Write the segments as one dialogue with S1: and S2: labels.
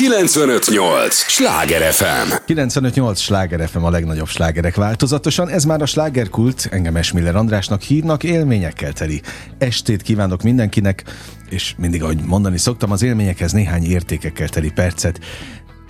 S1: 958! Sláger FM!
S2: 958! Sláger FM a legnagyobb slágerek változatosan. Ez már a slágerkult, engem Esmiller Andrásnak hírnak, élményekkel teli. Estét kívánok mindenkinek, és mindig, ahogy mondani szoktam, az élményekhez néhány értékekkel teli percet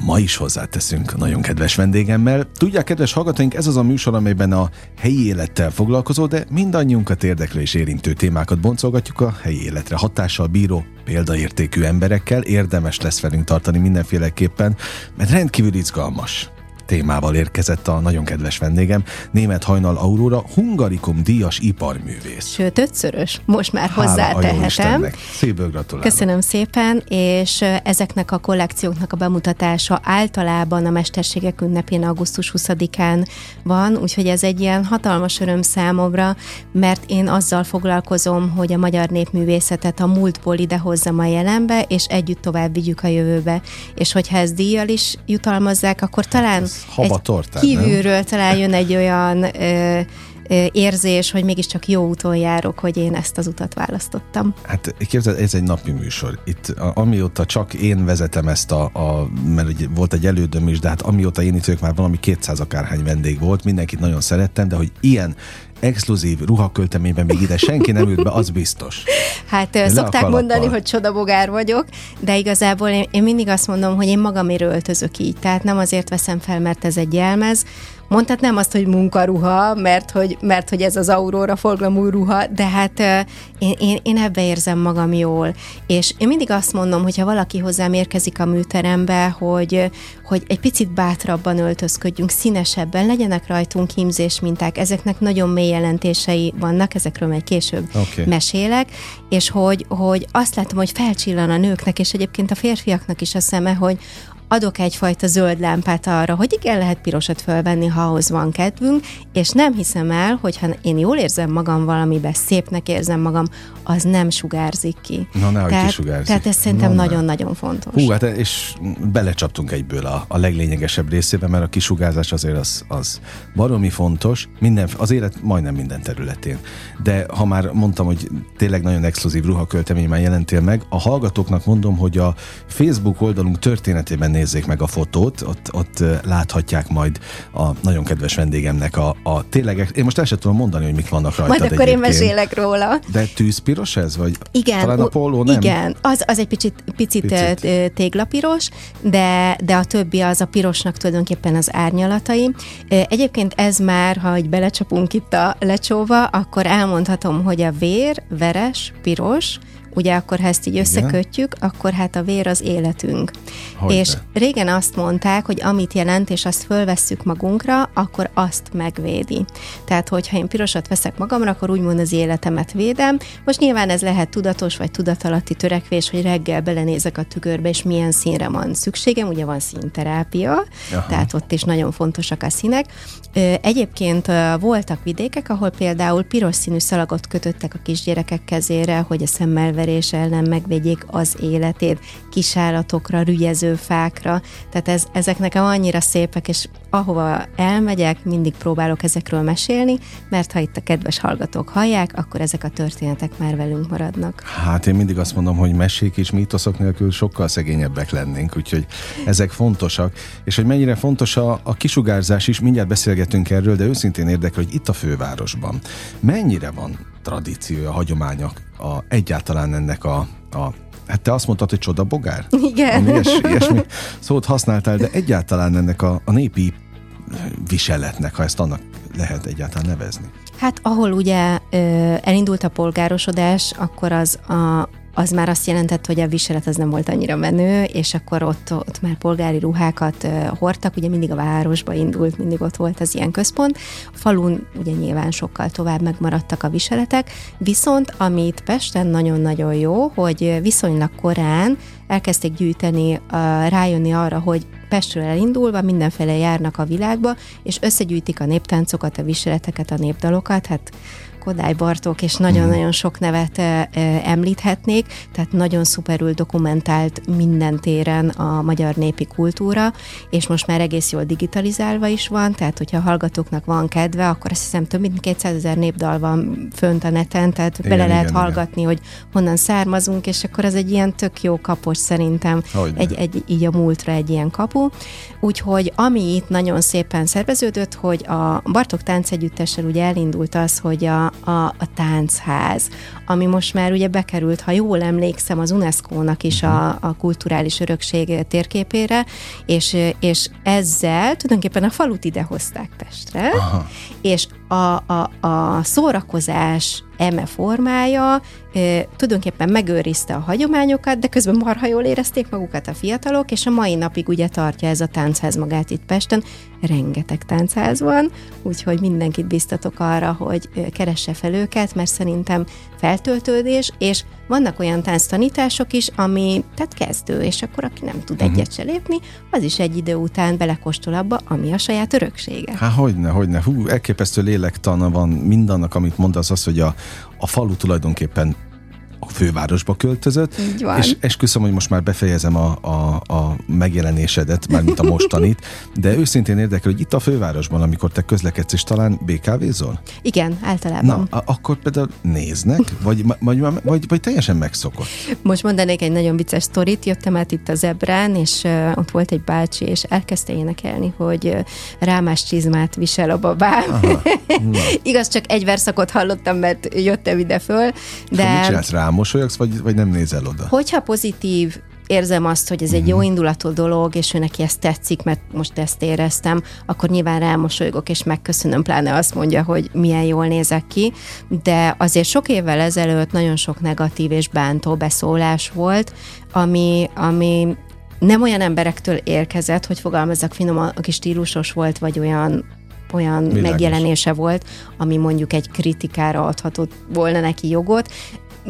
S2: ma is hozzáteszünk a nagyon kedves vendégemmel. Tudják, kedves hallgatóink, ez az a műsor, amelyben a helyi élettel foglalkozó, de mindannyiunkat érdeklő és érintő témákat boncolgatjuk a helyi életre hatással bíró példaértékű emberekkel. Érdemes lesz velünk tartani mindenféleképpen, mert rendkívül izgalmas témával érkezett a nagyon kedves vendégem, német hajnal Aurora, Hungarikum díjas iparművész.
S3: Sőt, ötszörös, most már hozzátehetem.
S2: Szépből gratulálok.
S3: Köszönöm szépen, és ezeknek a kollekcióknak a bemutatása általában a Mesterségek ünnepén augusztus 20-án van, úgyhogy ez egy ilyen hatalmas öröm számomra, mert én azzal foglalkozom, hogy a magyar népművészetet a múltból idehozzam a jelenbe, és együtt tovább vigyük a jövőbe. És hogyha ez díjjal is jutalmazzák, akkor talán
S2: Ez habatortán,
S3: kívülről
S2: nem?
S3: talán jön egy olyan ö, érzés, hogy mégiscsak jó úton járok, hogy én ezt az utat választottam.
S2: Hát képzeld, ez egy napi műsor. Itt amióta csak én vezetem ezt a, a mert ugye volt egy elődöm is, de hát amióta én itt vagyok, már valami 200 akárhány vendég volt, mindenkit nagyon szerettem, de hogy ilyen exkluzív ruhakölteményben még ide senki nem ült be, az biztos.
S3: Hát
S2: Le
S3: szokták mondani, hogy csodabogár vagyok, de igazából én, én mindig azt mondom, hogy én magamért öltözök így. Tehát nem azért veszem fel, mert ez egy jelmez. Mondhatnám azt, hogy munkaruha, mert hogy, mert hogy ez az Aurora forgalmú ruha, de hát én, én, én ebbe érzem magam jól. És én mindig azt mondom, hogyha valaki hozzám érkezik a műterembe, hogy, hogy egy picit bátrabban öltözködjünk, színesebben, legyenek rajtunk hímzés minták. Ezeknek nagyon mély jelentései vannak, ezekről majd később
S2: Oké.
S3: mesélek, és hogy, hogy azt látom, hogy felcsillan a nőknek, és egyébként a férfiaknak is a szeme, hogy adok egyfajta zöld lámpát arra, hogy igen, lehet pirosat fölvenni, ha ahhoz van kedvünk, és nem hiszem el, hogyha én jól érzem magam valamiben, szépnek érzem magam, az nem sugárzik ki.
S2: Na, nehogy
S3: tehát,
S2: kisugárzik.
S3: tehát ez szerintem
S2: Na, na.
S3: nagyon-nagyon fontos.
S2: Hú, hát és belecsaptunk egyből a, a leglényegesebb részébe, mert a kisugárzás azért az, az baromi fontos, minden, az élet majdnem minden területén. De ha már mondtam, hogy tényleg nagyon exkluzív ruhaköltemény már jelentél meg, a hallgatóknak mondom, hogy a Facebook oldalunk történetében nézzék meg a fotót, ott, ott láthatják majd a nagyon kedves vendégemnek a, a tényleg, én most el sem tudom mondani, hogy mik vannak rajtad
S3: Majd akkor én
S2: egyébként.
S3: mesélek róla.
S2: De tűzpiros ez? Vagy
S3: Igen,
S2: talán a póló nem?
S3: Igen, az, az egy picit, picit,
S2: Picit.
S3: téglapiros, de, de a többi az a pirosnak tulajdonképpen az árnyalatai. Egyébként ez már, ha így belecsapunk itt a lecsóva, akkor elmondhatom, hogy a vér, veres, piros, ugye akkor ha ezt így összekötjük, akkor hát a vér az életünk.
S2: Hogyne.
S3: És régen azt mondták, hogy amit jelent, és azt fölvesszük magunkra, akkor azt megvédi. Tehát, hogyha én pirosat veszek magamra, akkor úgymond az életemet védem. Most nyilván ez lehet tudatos vagy tudatalatti törekvés, hogy reggel belenézek a tükörbe, és milyen színre van szükségem. Ugye van színterápia,
S2: Aha.
S3: Tehát ott is nagyon fontosak a színek. Egyébként voltak vidékek, ahol például piros színű szalagot kötöttek a kisgyerekek kezére, hogy a szemmelverés ellen megvédjék az életét, kisállatokra, rügyező fákra. Tehát ez, ezek nekem annyira szépek, és ahova elmegyek, mindig próbálok ezekről mesélni, mert ha itt a kedves hallgatók hallják, akkor ezek a történetek már velünk maradnak.
S2: Hát én mindig azt mondom, hogy mesék és mítoszok nélkül sokkal szegényebbek lennénk, úgyhogy ezek fontosak. És hogy mennyire fontos a, a kisugárzás is, mindjárt beszélgetünk erről, de őszintén érdekel, hogy itt a fővárosban mennyire van tradíciója, hagyománya a, egyáltalán ennek a, a Hát te azt mondtad, hogy csodabogár?
S3: Igen.
S2: Ilyes, ilyesmi szót használtál, de egyáltalán ennek a, a népi viseletnek, ha ezt annak lehet egyáltalán nevezni.
S3: Hát ahol ugye ö, elindult a polgárosodás, akkor az a az már azt jelentett, hogy a viselet az nem volt annyira menő, és akkor ott, ott már polgári ruhákat hordtak, ugye mindig a városba indult, mindig ott volt az ilyen központ. A falun ugye nyilván sokkal tovább megmaradtak a viseletek, viszont amit Pesten nagyon-nagyon jó, hogy viszonylag korán elkezdték gyűjteni, rájönni arra, hogy Pestről elindulva mindenféle járnak a világba, és összegyűjtik a néptáncokat, a viseleteket, a népdalokat, hát Kodály Bartók, és nagyon-nagyon sok nevet e, e, említhetnék, tehát nagyon szuperül dokumentált minden téren a magyar népi kultúra, és most már egész jól digitalizálva is van, tehát hogyha a hallgatóknak van kedve, akkor azt hiszem több mint 200 ezer népdal van fönt a neten, tehát igen, bele lehet igen, hallgatni, igen. hogy honnan származunk, és akkor az egy ilyen tök jó kapos szerintem, egy, egy, így a múltra egy ilyen kapu. Úgyhogy ami itt nagyon szépen szerveződött, hogy a Bartok Táncegyüttessel ugye elindult az, hogy a, a, a táncház, ami most már ugye bekerült, ha jól emlékszem, az UNESCO-nak is a, mhm. a kulturális örökség térképére, és, és ezzel tulajdonképpen a falut ide hozták Pestre, Aha. és a, a, a szórakozás eme formája e, tulajdonképpen megőrizte a hagyományokat, de közben marha jól érezték magukat a fiatalok, és a mai napig ugye tartja ez a táncház magát itt Pesten. Rengeteg táncház van, úgyhogy mindenkit biztatok arra, hogy keresse fel őket, mert szerintem feltöltődés, és vannak olyan tánctanítások is, ami tehát kezdő, és akkor aki nem tud uh-huh. egyet se lépni, az is egy idő után belekóstol abba, ami a saját öröksége.
S2: Hát hogyne, hogyne. Hú, elképesztő lélektana van mindannak, amit mondasz, az, hogy a, a falu tulajdonképpen a fővárosba költözött, és esküszöm, hogy most már befejezem a, a, a megjelenésedet, mármint a mostanit, de őszintén érdekel, hogy itt a fővárosban, amikor te közlekedsz, és talán BKV-zol?
S3: Igen, általában.
S2: Na, akkor például néznek, vagy, vagy, vagy, vagy teljesen megszokott?
S3: Most mondanék egy nagyon vicces sztorit, jöttem át itt az Ebrán, és uh, ott volt egy bácsi, és elkezdte énekelni, hogy uh, rámás csizmát visel a babám. Igaz, csak egy verszakot hallottam, mert jöttem ide föl, de...
S2: mit csinálsz rá? Mosolyogsz, vagy, vagy nem nézel oda?
S3: Hogyha pozitív érzem azt, hogy ez egy jó mhm. indulatú dolog, és ő neki ezt tetszik, mert most ezt éreztem, akkor nyilván rámosolygok, és megköszönöm, pláne azt mondja, hogy milyen jól nézek ki, de azért sok évvel ezelőtt nagyon sok negatív és bántó beszólás volt, ami, ami nem olyan emberektől érkezett, hogy fogalmazzak finom, aki stílusos volt, vagy olyan olyan Világos. megjelenése volt, ami mondjuk egy kritikára adhatott volna neki jogot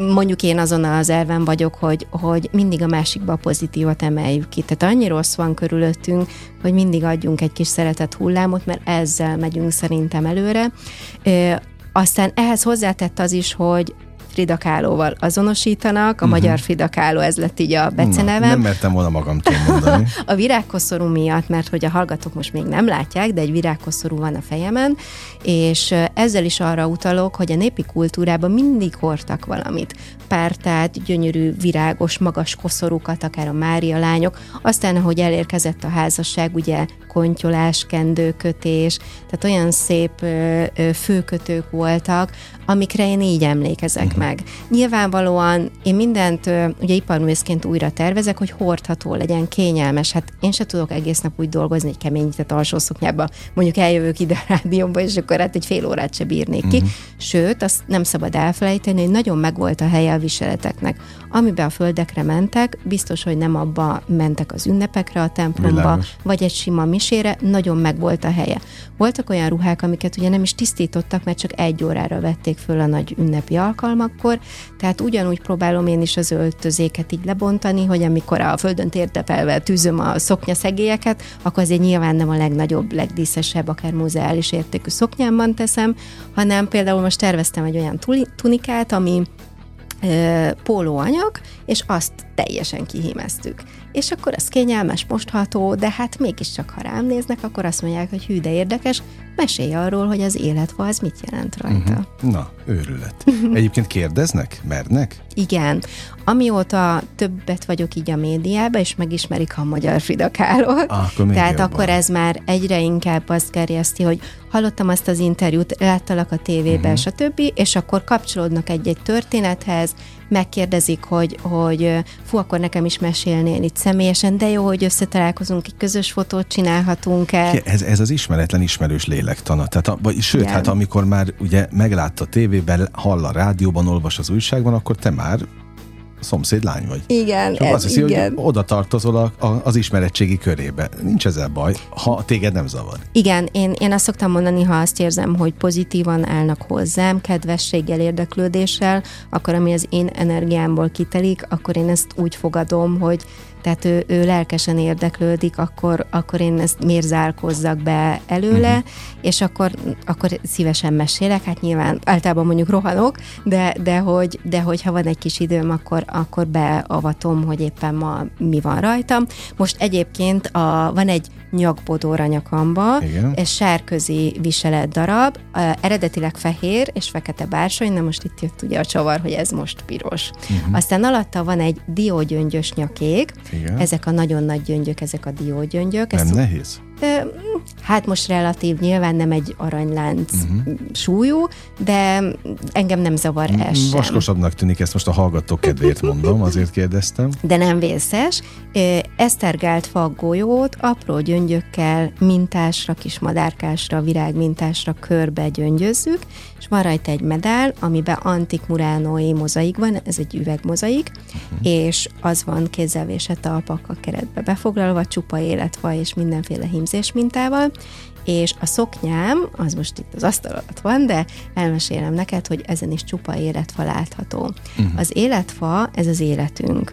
S3: mondjuk én azon az elven vagyok, hogy, hogy mindig a másikba a pozitívat emeljük ki. Tehát annyi rossz van körülöttünk, hogy mindig adjunk egy kis szeretet hullámot, mert ezzel megyünk szerintem előre. Aztán ehhez hozzátett az is, hogy Frida Kahlo-val azonosítanak, a uh-huh. magyar Frida Kahlo, ez lett így a becenevem.
S2: Nem mertem volna magamtól mondani.
S3: a virágkoszorú miatt, mert hogy a hallgatók most még nem látják, de egy virágkoszorú van a fejemen, és ezzel is arra utalok, hogy a népi kultúrában mindig hordtak valamit. Pártát, gyönyörű, virágos, magas koszorúkat, akár a Mária lányok. Aztán, ahogy elérkezett a házasság, ugye kontyolás, kendőkötés, tehát olyan szép ö, ö, főkötők voltak, amikre én így emlékezek uh-huh. Meg. Nyilvánvalóan én mindent ugye iparművészként újra tervezek, hogy hordható legyen, kényelmes. Hát én se tudok egész nap úgy dolgozni, egy keményített alsószoknyába. Mondjuk eljövök ide a rádióba, és akkor hát egy fél órát se bírnék uh-huh. ki. Mhm. Sőt, azt nem szabad elfelejteni, hogy nagyon megvolt a helye a viseleteknek. Amiben a földekre mentek, biztos, hogy nem abba mentek az ünnepekre a templomba, Világos. vagy egy sima misére, nagyon megvolt a helye. Voltak olyan ruhák, amiket ugye nem is tisztítottak, mert csak egy órára vették föl a nagy ünnepi alkalmakkor, tehát ugyanúgy próbálom én is az öltözéket így lebontani, hogy amikor a földön térdepelve tűzöm a szoknyaszegélyeket, akkor azért nyilván nem a legnagyobb, legdíszesebb, akár muzeális értékű szoknyámban teszem, hanem például most terveztem egy olyan tunikát, ami pólóanyag, és azt teljesen kihímeztük. És akkor az kényelmes, mostható, de hát mégiscsak, ha rám néznek, akkor azt mondják, hogy hű, de érdekes, mesélj arról, hogy az életva az mit jelent rajta.
S2: Uh-huh. Na, őrület. Egyébként kérdeznek? Mernek?
S3: Igen. Amióta többet vagyok így a médiában, és megismerik a magyar Frida Kahlo, ah, akkor tehát jobban. akkor ez már egyre inkább azt gerjeszti, hogy hallottam azt az interjút, láttalak a tévében, uh-huh. stb., és akkor kapcsolódnak egy-egy történethez, megkérdezik, hogy, hogy fú, akkor nekem is mesélnél itt személyesen, de jó, hogy összetalálkozunk, egy közös fotót csinálhatunk el.
S2: Ez, ez az ismeretlen ismerős lélektana. Tehát, a, vagy, sőt, Igen. hát amikor már ugye meglátta a tévében, hall a rádióban, olvas az újságban, akkor te már szomszéd lány vagy.
S3: Igen,
S2: Csak ez, azt hiszi, igen. hogy oda tartozol a, a, az ismerettségi körébe. Nincs ezzel baj, ha téged nem zavar.
S3: Igen, én, én azt szoktam mondani, ha azt érzem, hogy pozitívan állnak hozzám, kedvességgel, érdeklődéssel, akkor ami az én energiámból kitelik, akkor én ezt úgy fogadom, hogy tehát ő, ő lelkesen érdeklődik, akkor, akkor én ezt miért zárkozzak be előle, uh-huh. és akkor, akkor szívesen mesélek, hát nyilván általában mondjuk rohanok, de, de, hogy, de hogyha van egy kis időm, akkor, akkor beavatom, hogy éppen ma mi van rajtam. Most egyébként a, van egy nyakbodóra nyakamba, Igen. ez sárközi viselet darab, eredetileg fehér és fekete bársony, na most itt jött ugye a csavar, hogy ez most piros. Uh-huh. Aztán alatta van egy diógyöngyös nyakék, Igen. ezek a nagyon nagy gyöngyök, ezek a diógyöngyök.
S2: Nem ez nehéz?
S3: Hát most relatív, nyilván nem egy aranylánc uh-huh. súlyú, de engem nem zavar el sem.
S2: Vaskosabbnak tűnik, ezt most a hallgató kedvéért mondom, azért kérdeztem.
S3: De nem vészes. Esztergált fagolyót apró gyöngyökkel, mintásra, kis madárkásra, virágmintásra körbe gyöngyözzük, és van rajta egy medál, amiben antik muránói mozaik van, ez egy üvegmozaik, uh-huh. és az van kézzelvésett a keretbe befoglalva, csupa életva és mindenféle hímz képzés mintával, és a szoknyám, az most itt az asztal alatt van, de elmesélem neked, hogy ezen is csupa életfa látható. Uh-huh. Az életfa, ez az életünk.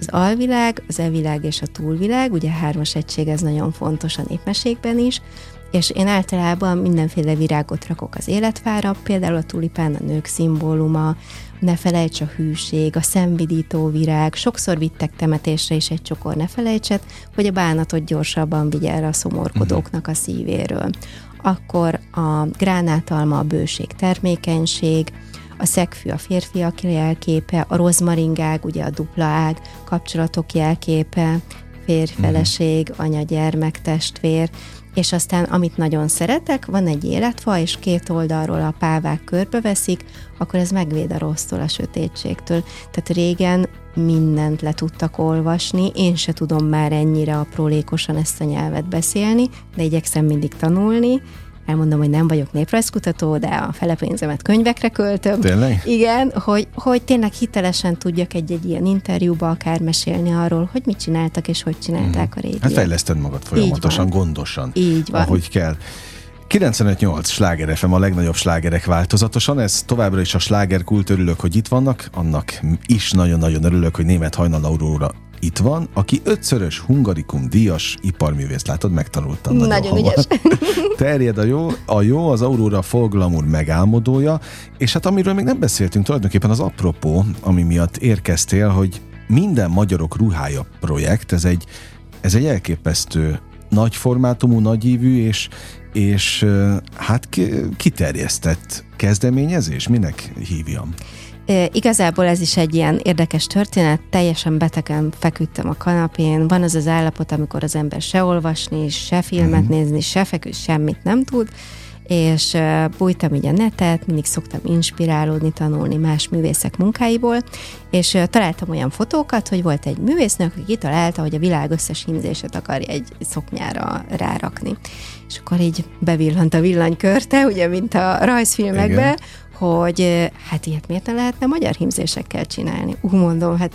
S3: Az alvilág, az evilág és a túlvilág, ugye hármas egység, ez nagyon fontos a népmesékben is, és én általában mindenféle virágot rakok az életfára, például a tulipán a nők szimbóluma, ne felejts a hűség, a szemvidító virág, sokszor vittek temetésre is egy csokor ne felejtset, hogy a bánatot gyorsabban vigye el a szomorkodóknak a szívéről. Akkor a gránátalma a bőség, termékenység, a szegfű a férfiak jelképe, a rozmaringág, ugye a dupla ág, kapcsolatok jelképe, férfeleség, mhm. anya, gyermek, testvér, és aztán amit nagyon szeretek, van egy életfa, és két oldalról a pávák körbeveszik, akkor ez megvéd a rossztól, a sötétségtől. Tehát régen mindent le tudtak olvasni, én se tudom már ennyire aprólékosan ezt a nyelvet beszélni, de igyekszem mindig tanulni, elmondom, hogy nem vagyok néprajzkutató, de a fele pénzemet könyvekre költöm.
S2: Tényleg?
S3: Igen, hogy, hogy tényleg hitelesen tudjak egy-egy ilyen interjúba akár mesélni arról, hogy mit csináltak és hogy csinálták mm. a régiót.
S2: Hát fejleszted magad folyamatosan, gondosan.
S3: Így van.
S2: Ahogy kell. 95-8 sláger FM a legnagyobb slágerek változatosan, ez továbbra is a slágerkult, örülök, hogy itt vannak, annak is nagyon-nagyon örülök, hogy német hajnal itt van, aki ötszörös hungarikum díjas iparművész. Látod, megtanultam.
S3: Nagyon, nagyon ügyes.
S2: Terjed a jó, a jó, az Aurora Folglamur megálmodója, és hát amiről még nem beszéltünk, tulajdonképpen az apropó, ami miatt érkeztél, hogy minden magyarok ruhája projekt, ez egy, ez egy elképesztő nagy formátumú, nagyívű és, és hát kiterjesztett kezdeményezés, minek hívjam?
S3: Igazából ez is egy ilyen érdekes történet, teljesen betegen feküdtem a kanapén, van az az állapot, amikor az ember se olvasni, se filmet uh-huh. nézni, se feküdt, semmit nem tud, és bújtam így a netet, mindig szoktam inspirálódni, tanulni más művészek munkáiból, és találtam olyan fotókat, hogy volt egy művésznő, aki kitalálta, hogy a világ összes hímzését akarja egy szoknyára rárakni. És akkor így bevillant a villanykörte, ugye, mint a rajzfilmekben, Igen hogy hát ilyet miért ne lehetne magyar hímzésekkel csinálni? Ú, mondom, hát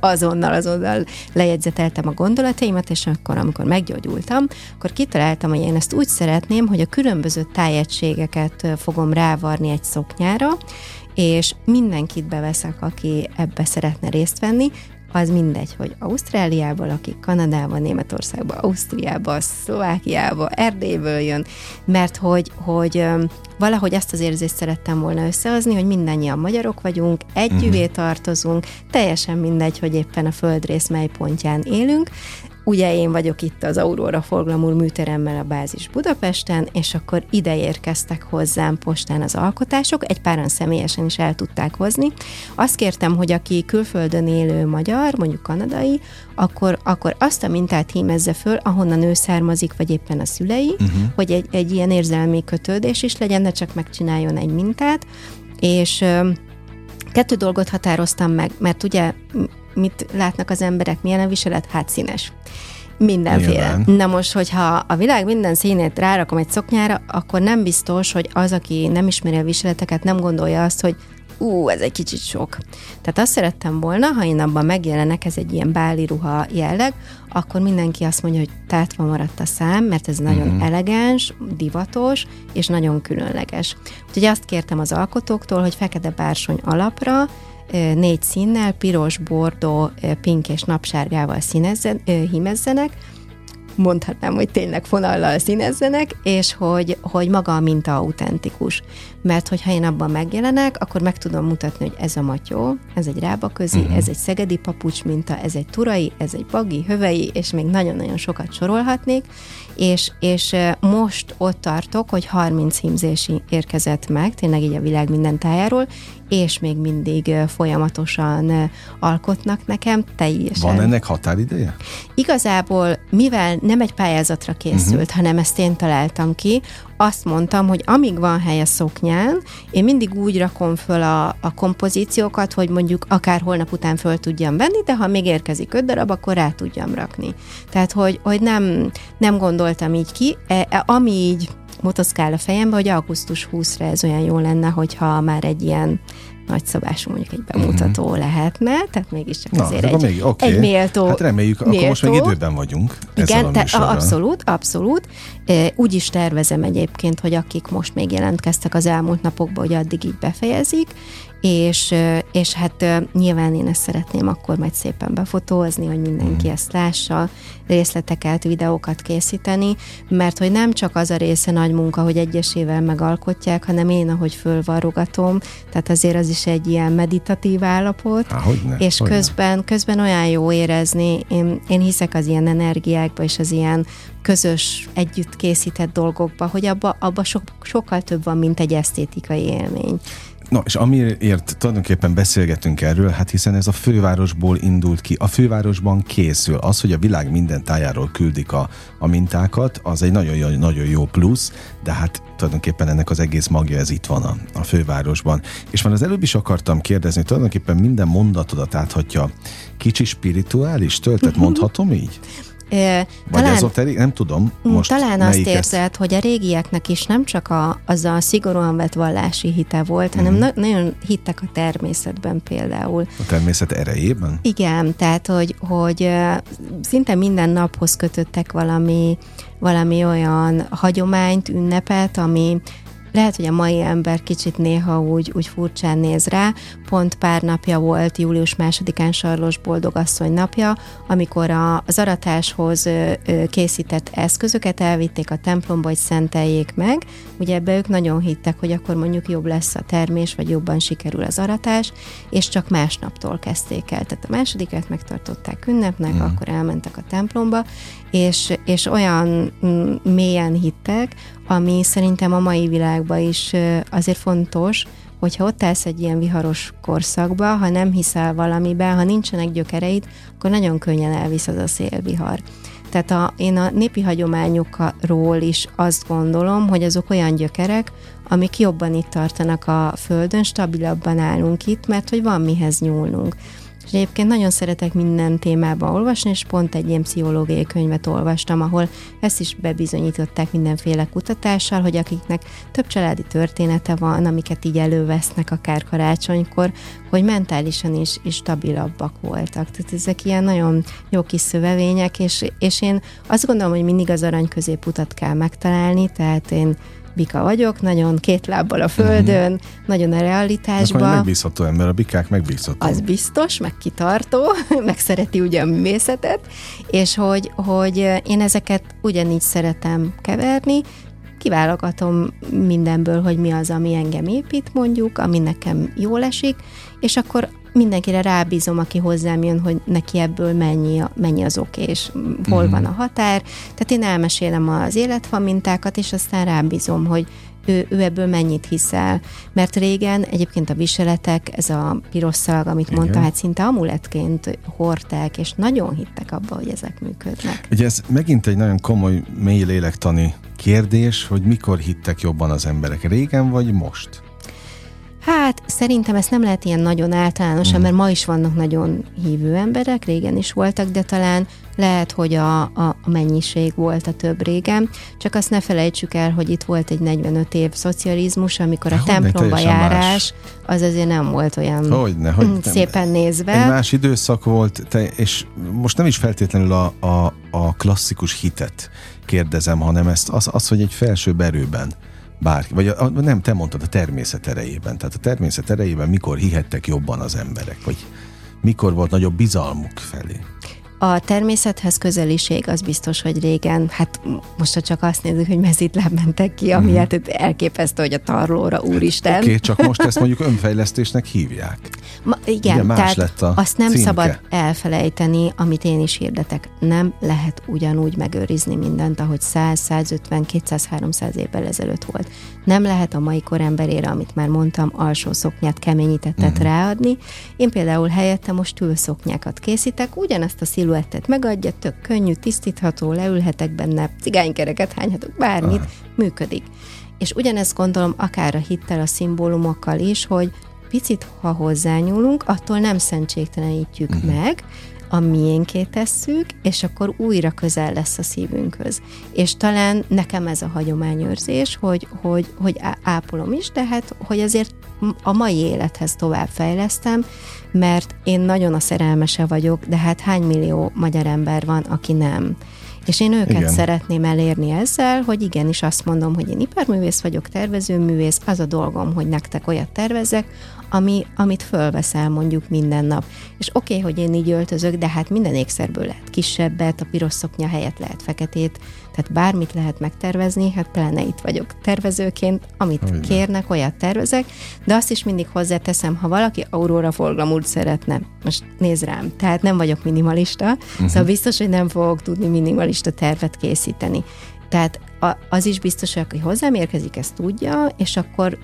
S3: azonnal, azonnal lejegyzeteltem a gondolataimat, és akkor, amikor meggyógyultam, akkor kitaláltam, hogy én ezt úgy szeretném, hogy a különböző tájegységeket fogom rávarni egy szoknyára, és mindenkit beveszek, aki ebbe szeretne részt venni, az mindegy, hogy Ausztráliából, aki Kanadában, Németországba, Ausztriába, Szlovákiába, Erdélyből jön, mert hogy, hogy valahogy ezt az érzést szerettem volna összehozni, hogy mindannyian magyarok vagyunk, együvé uh-huh. tartozunk, teljesen mindegy, hogy éppen a földrész mely pontján élünk, Ugye én vagyok itt az Aurora Forglamur műteremmel a bázis Budapesten, és akkor ide érkeztek hozzám postán az alkotások, egy páran személyesen is el tudták hozni. Azt kértem, hogy aki külföldön élő magyar, mondjuk kanadai, akkor, akkor azt a mintát hímezze föl, ahonnan ő származik, vagy éppen a szülei, uh-huh. hogy egy, egy ilyen érzelmi kötődés is legyen, ne csak megcsináljon egy mintát, és kettő dolgot határoztam meg, mert ugye mit látnak az emberek, milyen a viselet? Hát színes. Mindenféle. Nyilván. Na most, hogyha a világ minden színét rárakom egy szoknyára, akkor nem biztos, hogy az, aki nem ismeri a viseleteket, nem gondolja azt, hogy ú, ez egy kicsit sok. Tehát azt szerettem volna, ha én abban megjelenek, ez egy ilyen báli ruha jelleg, akkor mindenki azt mondja, hogy tátva maradt a szám, mert ez nagyon mm-hmm. elegáns, divatos, és nagyon különleges. Úgyhogy azt kértem az alkotóktól, hogy fekete bársony alapra négy színnel, piros, bordó, pink és napsárgával színezzen, hímezzenek, mondhatnám, hogy tényleg fonallal színezzenek, és hogy, hogy maga a minta autentikus. Mert hogyha én abban megjelenek, akkor meg tudom mutatni, hogy ez a matyó, ez egy rábaközi, uh-huh. ez egy szegedi papucs minta, ez egy turai, ez egy bagi, hövei, és még nagyon-nagyon sokat sorolhatnék, és, és most ott tartok, hogy 30 hímzési érkezett meg, tényleg így a világ minden tájáról, és még mindig folyamatosan alkotnak nekem, teljesen.
S2: Van ennek határideje?
S3: Igazából, mivel nem egy pályázatra készült, uh-huh. hanem ezt én találtam ki, azt mondtam, hogy amíg van hely a szoknyán, én mindig úgy rakom föl a, a kompozíciókat, hogy mondjuk akár holnap után föl tudjam venni, de ha még érkezik öt darab, akkor rá tudjam rakni. Tehát, hogy, hogy nem, nem gondoltam így ki, e, e, ami így motoszkál a fejembe, hogy augusztus 20-ra ez olyan jó lenne, hogyha már egy ilyen nagyszabású mondjuk egy bemutató uh-huh. lehetne, tehát mégiscsak Na, azért egy, még, okay. egy méltó.
S2: Hát reméljük, méltó. akkor most még időben vagyunk.
S3: Igen, te, abszolút, abszolút. Úgy is tervezem egyébként, hogy akik most még jelentkeztek az elmúlt napokban, hogy addig így befejezik, és, és hát nyilván én ezt szeretném akkor majd szépen befotózni, hogy mindenki mm. ezt lássa, részleteket, videókat készíteni, mert hogy nem csak az a része nagy munka, hogy egyesével megalkotják, hanem én, ahogy fölvarrogatom, tehát azért az is egy ilyen meditatív állapot,
S2: Há, hogyne,
S3: és hogyne. közben, közben olyan jó érezni, én, én hiszek az ilyen energiákba, és az ilyen közös, együtt készített dolgokba, hogy abba, abba so, sokkal több van, mint egy esztétikai élmény.
S2: No, és amiért tulajdonképpen beszélgetünk erről, hát hiszen ez a fővárosból indult ki. A fővárosban készül. Az, hogy a világ minden tájáról küldik a, a mintákat, az egy nagyon, nagyon jó plusz, de hát tulajdonképpen ennek az egész magja ez itt van a, a fővárosban. És már az előbb is akartam kérdezni, tulajdonképpen minden mondatodat áthatja kicsi spirituális töltet, mondhatom így? Vagy talán, ezoterik? Nem tudom.
S3: Mm, most talán azt érzed, ezt... hogy a régieknek is nem csak a, az a szigorúan vett vallási hite volt, hanem mm. na- nagyon hittek a természetben például.
S2: A természet erejében?
S3: Igen, tehát hogy, hogy szinte minden naphoz kötöttek valami, valami olyan hagyományt, ünnepet, ami lehet, hogy a mai ember kicsit néha úgy, úgy furcsán néz rá. Pont pár napja volt, július másodikán Sarlos Boldogasszony napja, amikor a, az aratáshoz készített eszközöket elvitték a templomba, hogy szenteljék meg. Ugye ebbe ők nagyon hittek, hogy akkor mondjuk jobb lesz a termés, vagy jobban sikerül az aratás, és csak másnaptól kezdték el. Tehát a másodikat megtartották ünnepnek, mm. akkor elmentek a templomba, és, és olyan mm, mélyen hittek, ami szerintem a mai világban is azért fontos, hogyha ott állsz egy ilyen viharos korszakba, ha nem hiszel valamiben, ha nincsenek gyökereid, akkor nagyon könnyen elvisz az a szélvihar. Tehát a, én a népi hagyományokról is azt gondolom, hogy azok olyan gyökerek, amik jobban itt tartanak a földön, stabilabban állunk itt, mert hogy van mihez nyúlnunk. És egyébként nagyon szeretek minden témában olvasni, és pont egy ilyen pszichológiai könyvet olvastam, ahol ezt is bebizonyították mindenféle kutatással, hogy akiknek több családi története van, amiket így elővesznek akár karácsonykor, hogy mentálisan is, is stabilabbak voltak. Tehát ezek ilyen nagyon jó kis szövevények, és, és én azt gondolom, hogy mindig az arany középutat kell megtalálni, tehát én bika vagyok, nagyon két lábbal a földön, uh-huh. nagyon a realitásban. Akkor
S2: megbízható ember, a bikák megbízható.
S3: Az biztos, meg kitartó, meg szereti ugye a művészetet, és hogy, hogy én ezeket ugyanígy szeretem keverni, kiválogatom mindenből, hogy mi az, ami engem épít mondjuk, ami nekem jól esik, és akkor mindenkire rábízom, aki hozzám jön, hogy neki ebből mennyi, mennyi az oké, és hol mm. van a határ. Tehát én elmesélem az életfamintákat, és aztán rábízom, hogy ő, ő ebből mennyit hiszel. Mert régen egyébként a viseletek, ez a piros szalag, amit Igen. mondta, hát szinte amuletként hordták, és nagyon hittek abba, hogy ezek működnek.
S2: Ugye ez megint egy nagyon komoly, mély lélektani kérdés, hogy mikor hittek jobban az emberek, régen vagy most?
S3: Hát szerintem ezt nem lehet ilyen nagyon általánosan, mm. mert ma is vannak nagyon hívő emberek, régen is voltak, de talán lehet, hogy a, a, a mennyiség volt a több régen. Csak azt ne felejtsük el, hogy itt volt egy 45 év szocializmus, amikor a templomba járás más. az azért nem volt olyan hogyne, hogy szépen nézve.
S2: Egy más időszak volt, te, és most nem is feltétlenül a, a, a klasszikus hitet kérdezem, hanem ezt az, az hogy egy felső erőben bárki, vagy a, nem, te mondtad a természet erejében. Tehát a természet erejében mikor hihettek jobban az emberek, vagy mikor volt nagyobb bizalmuk felé?
S3: A természethez közeliség az biztos, hogy régen, hát most ha csak azt nézzük, hogy mezitláb mentek ki, ami mm. hát elképesztő, hogy a tarlóra, úristen.
S2: Oké, okay, csak most ezt mondjuk önfejlesztésnek hívják.
S3: Ma, igen, Ugye más tehát lett a azt nem címke. szabad elfelejteni, amit én is hirdetek. Nem lehet ugyanúgy megőrizni mindent, ahogy 100, 150, 200, 300 évvel ezelőtt volt. Nem lehet a mai kor emberére, amit már mondtam, alsó szoknyát, keményítettet mm. ráadni. Én például helyette most tülszoknyákat készítek, ugyanezt a sziluettet megadja, tök könnyű, tisztítható, leülhetek benne, cigánykereket hányhatok, bármit, ah. működik. És ugyanezt gondolom akár a hittel, a szimbólumokkal is, hogy picit, ha hozzányúlunk, attól nem szentségtelenítjük uh-huh. meg, a miénké tesszük, és akkor újra közel lesz a szívünkhöz. És talán nekem ez a hagyományőrzés, hogy, hogy, hogy ápolom is, de hát, hogy azért a mai élethez tovább fejlesztem, mert én nagyon a szerelmese vagyok, de hát hány millió magyar ember van, aki nem. És én őket igen. szeretném elérni ezzel, hogy igenis azt mondom, hogy én iparművész vagyok, tervezőművész, az a dolgom, hogy nektek olyat tervezek, ami, amit fölveszel mondjuk minden nap. És oké, okay, hogy én így öltözök, de hát minden ékszerből lehet kisebbet, a piros szoknya helyett lehet feketét, tehát bármit lehet megtervezni, hát pláne itt vagyok tervezőként, amit Olyan. kérnek, olyat tervezek, de azt is mindig hozzáteszem, ha valaki Aurora Folglamúrt szeretne, most néz rám, tehát nem vagyok minimalista, uh-huh. szóval biztos, hogy nem fogok tudni minimalista tervet készíteni. Tehát az is biztos, hogy aki hozzám érkezik, ezt tudja, és akkor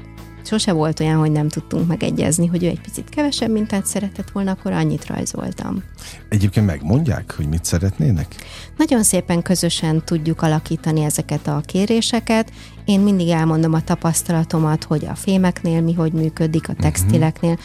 S3: sose volt olyan, hogy nem tudtunk megegyezni, hogy ő egy picit kevesebb mintát szeretett volna, akkor annyit rajzoltam.
S2: Egyébként megmondják, hogy mit szeretnének?
S3: Nagyon szépen közösen tudjuk alakítani ezeket a kéréseket. Én mindig elmondom a tapasztalatomat, hogy a fémeknél mi hogy működik, a textileknél,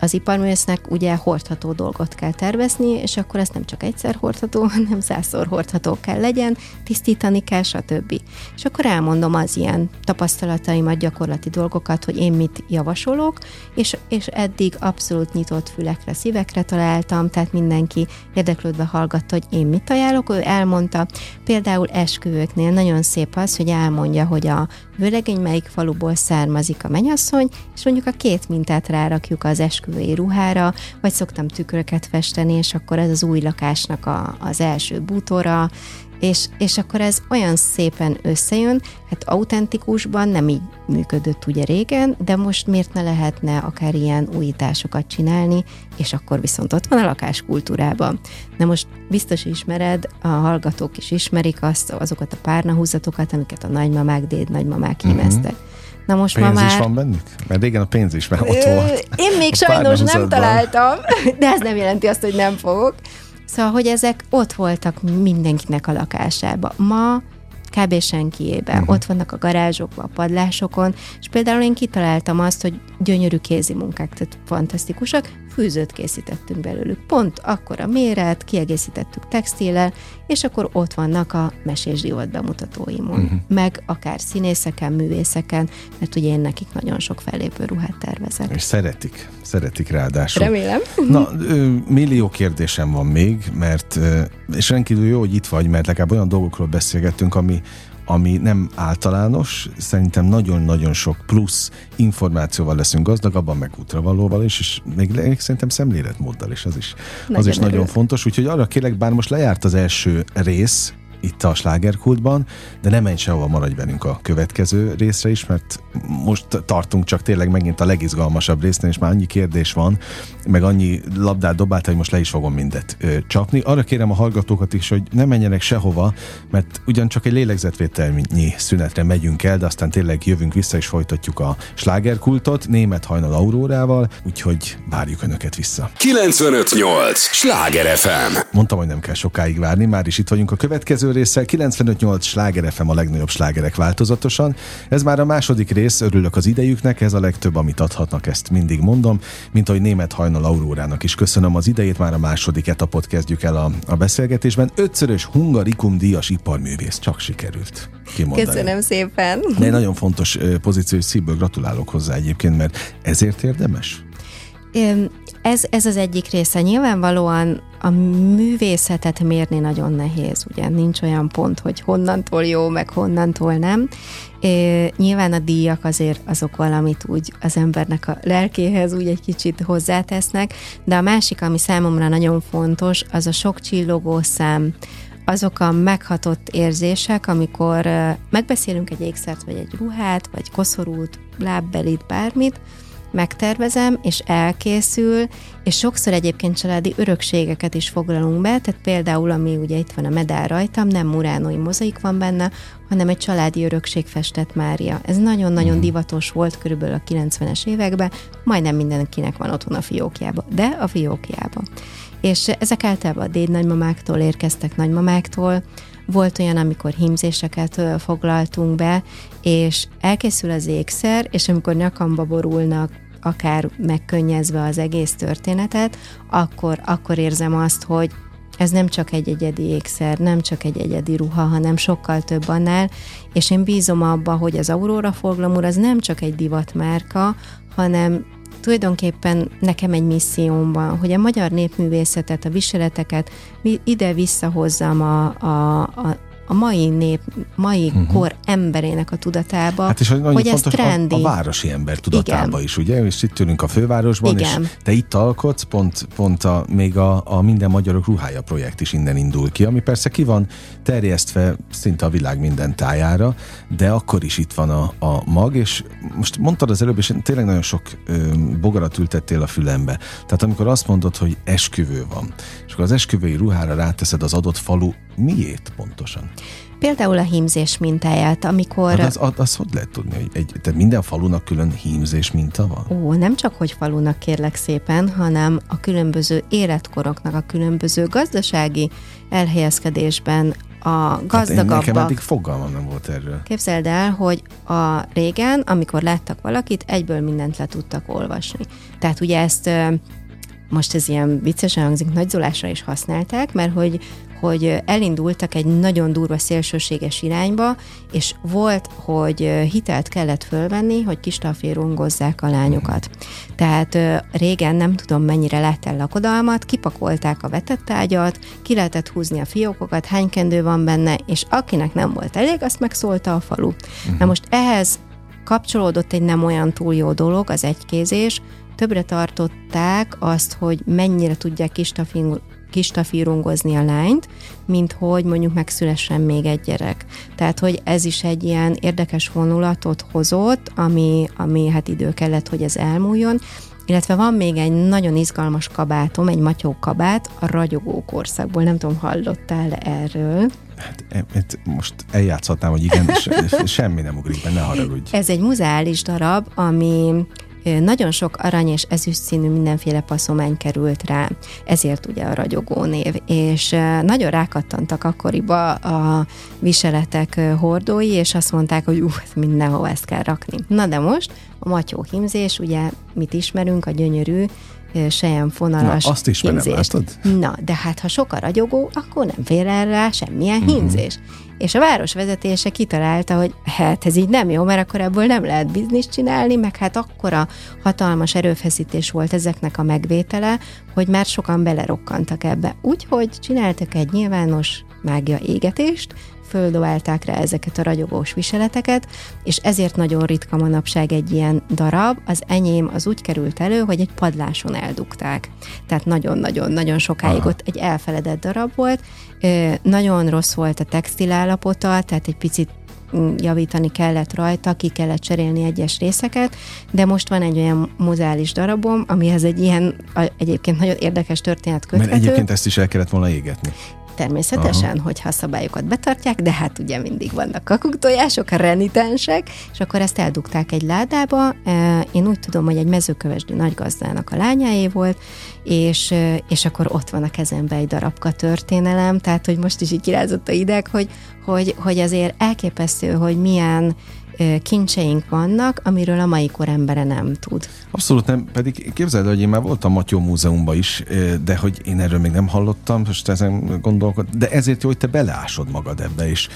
S3: az iparművésznek ugye hordható dolgot kell tervezni, és akkor ez nem csak egyszer hordható, hanem százszor hordható kell legyen, tisztítani kell, stb. És akkor elmondom az ilyen tapasztalataimat, gyakorlati dolgokat, hogy én mit javasolok, és, és eddig abszolút nyitott fülekre, szívekre találtam, tehát mindenki érdeklődve hallgatta, hogy én mit ajánlok, ő elmondta, például esküvőknél nagyon szép az, hogy elmondja, hogy a vőlegény melyik faluból származik a menyasszony, és mondjuk a két mintát rárakjuk az esküvői ruhára, vagy szoktam tükröket festeni, és akkor ez az új lakásnak a, az első bútora, és, és akkor ez olyan szépen összejön, hát autentikusban nem így működött ugye régen, de most miért ne lehetne akár ilyen újításokat csinálni, és akkor viszont ott van a lakáskultúrában. Na most biztos ismered, a hallgatók is ismerik azt, azokat a párnahúzatokat, amiket a nagymamák, déd nagymamák uh-huh.
S2: Na most pénz ma már... is van bennük? Mert régen a pénz is már ott volt.
S3: Én még sajnos nem találtam, de ez nem jelenti azt, hogy nem fogok. Szóval, hogy ezek ott voltak mindenkinek a lakásába. Ma kb. senkiében. Uh-huh. Ott vannak a garázsokban, a padlásokon, és például én kitaláltam azt, hogy gyönyörű kézi munkák, tehát fantasztikusak, fűzőt készítettünk belőlük. Pont akkor a méret, kiegészítettük textillel, és akkor ott vannak a mesés divat bemutatóimon. Uh-huh. Meg akár színészeken, művészeken, mert ugye én nekik nagyon sok fellépő ruhát tervezek.
S2: És szeretik, szeretik ráadásul.
S3: Remélem.
S2: Na, millió kérdésem van még, mert, és rendkívül jó, hogy itt vagy, mert legalább olyan dolgokról beszélgettünk, ami, ami nem általános, szerintem nagyon-nagyon sok plusz információval leszünk gazdagabban, meg útravalóval is, és még, szerintem szemléletmóddal is, az is, nagyon az is nagyon fontos. Úgyhogy arra kérlek, bár most lejárt az első rész, itt a slágerkultban, de nem menj sehova, maradj velünk a következő részre is, mert most tartunk csak tényleg megint a legizgalmasabb résznél, és már annyi kérdés van, meg annyi labdát dobált, hogy most le is fogom mindet ö, csapni. Arra kérem a hallgatókat is, hogy ne menjenek sehova, mert ugyancsak egy lélegzetvételnyi szünetre megyünk el, de aztán tényleg jövünk vissza, és folytatjuk a slágerkultot német hajnal aurórával, úgyhogy várjuk Önöket vissza.
S1: 958! Sláger FM!
S2: Mondtam, hogy nem kell sokáig várni, már is itt vagyunk a következő résszel. 95-8 sláger FM a legnagyobb slágerek változatosan. Ez már a második rész, örülök az idejüknek, ez a legtöbb, amit adhatnak, ezt mindig mondom. Mint ahogy német hajnal Aurórának is köszönöm az idejét, már a második etapot kezdjük el a, a beszélgetésben. Ötszörös Hungarikum díjas iparművész, csak sikerült.
S3: Kimondani. Köszönöm szépen.
S2: De egy nagyon fontos pozíció, és szívből gratulálok hozzá egyébként, mert ezért érdemes?
S3: Ez, ez az egyik része. Nyilvánvalóan a művészetet mérni nagyon nehéz, ugye nincs olyan pont, hogy honnantól jó, meg honnantól nem. É, nyilván a díjak azért azok valamit úgy az embernek a lelkéhez úgy egy kicsit hozzátesznek, de a másik, ami számomra nagyon fontos, az a sok csillogó szám, azok a meghatott érzések, amikor megbeszélünk egy ékszert, vagy egy ruhát, vagy koszorút, lábbelit, bármit, megtervezem, és elkészül, és sokszor egyébként családi örökségeket is foglalunk be, tehát például, ami ugye itt van a medál rajtam, nem muránói mozaik van benne, hanem egy családi örökség festett Mária. Ez nagyon-nagyon mm. divatos volt körülbelül a 90-es években, majdnem mindenkinek van otthon a fiókjába, de a fiókjába. És ezek általában a dédnagymamáktól érkeztek nagymamáktól, volt olyan, amikor hímzéseket foglaltunk be, és elkészül az ékszer, és amikor nyakamba borulnak akár megkönnyezve az egész történetet, akkor, akkor érzem azt, hogy ez nem csak egy egyedi ékszer, nem csak egy egyedi ruha, hanem sokkal több annál, és én bízom abba, hogy az Aurora Forglamur az nem csak egy divatmárka, hanem tulajdonképpen nekem egy misszióm van, hogy a magyar népművészetet, a viseleteket ide visszahozzam a, a, a, a mai nép, mai uh-huh. kor emberének a tudatába,
S2: hát és hogy ez trendi. A, a városi ember tudatába Igen. is, ugye? És itt ülünk a fővárosban, Igen. és te itt alkotsz, pont, pont a, még a, a Minden Magyarok Ruhája projekt is innen indul ki, ami persze ki van terjesztve szinte a világ minden tájára, de akkor is itt van a, a mag, és most mondtad az előbb, és tényleg nagyon sok ö, bogarat ültettél a fülembe. Tehát amikor azt mondod, hogy esküvő van, és akkor az esküvői ruhára ráteszed az adott falu, miért pontosan?
S3: Például a hímzés mintáját, amikor... Hát
S2: az, az, az hogy lehet tudni, hogy egy, tehát minden falunak külön hímzés minta van?
S3: Ó, nem csak hogy falunak kérlek szépen, hanem a különböző életkoroknak, a különböző gazdasági elhelyezkedésben a gazdagabbak... Hát
S2: nekem eddig fogalmam nem volt erről.
S3: Képzeld el, hogy a régen, amikor láttak valakit, egyből mindent le tudtak olvasni. Tehát ugye ezt most ez ilyen viccesen hangzik, nagyzolásra is használták, mert hogy hogy elindultak egy nagyon durva szélsőséges irányba, és volt, hogy hitelt kellett fölvenni, hogy kistalférungozzák a lányokat. Tehát régen nem tudom mennyire lett el lakodalmat, kipakolták a vetett ágyat, ki lehetett húzni a fiókokat, hány kendő van benne, és akinek nem volt elég, azt megszólta a falu. Na most ehhez kapcsolódott egy nem olyan túl jó dolog, az egykézés, többre tartották azt, hogy mennyire tudják kistafírungozni a lányt, mint hogy mondjuk megszülessen még egy gyerek. Tehát, hogy ez is egy ilyen érdekes vonulatot hozott, ami, ami hát idő kellett, hogy ez elmúljon, illetve van még egy nagyon izgalmas kabátom, egy matyó kabát a ragyogó korszakból. Nem tudom, hallottál erről?
S2: Hát, e, hát most eljátszhatnám, hogy igen, semmi nem ugrik be, ne haragudj.
S3: Ez egy muzeális darab, ami nagyon sok arany és ezüst színű mindenféle paszomány került rá, ezért ugye a ragyogó név, és nagyon rákattantak akkoriba a viseletek hordói, és azt mondták, hogy uh, mindenhova ezt kell rakni. Na de most a matyó hímzés, ugye mit ismerünk, a gyönyörű sejem fonalas
S2: Na, azt hímzést. Látod?
S3: Na, de hát ha sok a ragyogó, akkor nem fér el rá semmilyen uh-huh. hímzés. És a város vezetése kitalálta, hogy hát ez így nem jó, mert akkor ebből nem lehet bizniszt csinálni, meg hát akkora hatalmas erőfeszítés volt ezeknek a megvétele, hogy már sokan belerokkantak ebbe. Úgyhogy csináltak egy nyilvános mágia égetést, földobálták rá ezeket a ragyogós viseleteket, és ezért nagyon ritka manapság egy ilyen darab. Az enyém az úgy került elő, hogy egy padláson eldugták. Tehát nagyon-nagyon-nagyon sokáig Aha. ott egy elfeledett darab volt. Nagyon rossz volt a textil állapota, tehát egy picit mm, javítani kellett rajta, ki kellett cserélni egyes részeket, de most van egy olyan muzeális darabom, amihez egy ilyen egyébként nagyon érdekes történet köthető.
S2: Mert egyébként ezt is el kellett volna égetni
S3: természetesen, Aha. hogyha a szabályokat betartják, de hát ugye mindig vannak kakuktojások, renitensek, és akkor ezt eldugták egy ládába. E, én úgy tudom, hogy egy mezőkövesdi nagygazdának a lányáé volt, és, e, és akkor ott van a kezembe egy darabka történelem, tehát hogy most is így kirázott a ideg, hogy, hogy, hogy azért elképesztő, hogy milyen kincseink vannak, amiről a mai kor embere nem tud.
S2: Abszolút nem, pedig képzeld, hogy én már voltam Matyó Múzeumban is, de hogy én erről még nem hallottam, most ezen gondolkod, de ezért jó, hogy te beleásod magad ebbe, és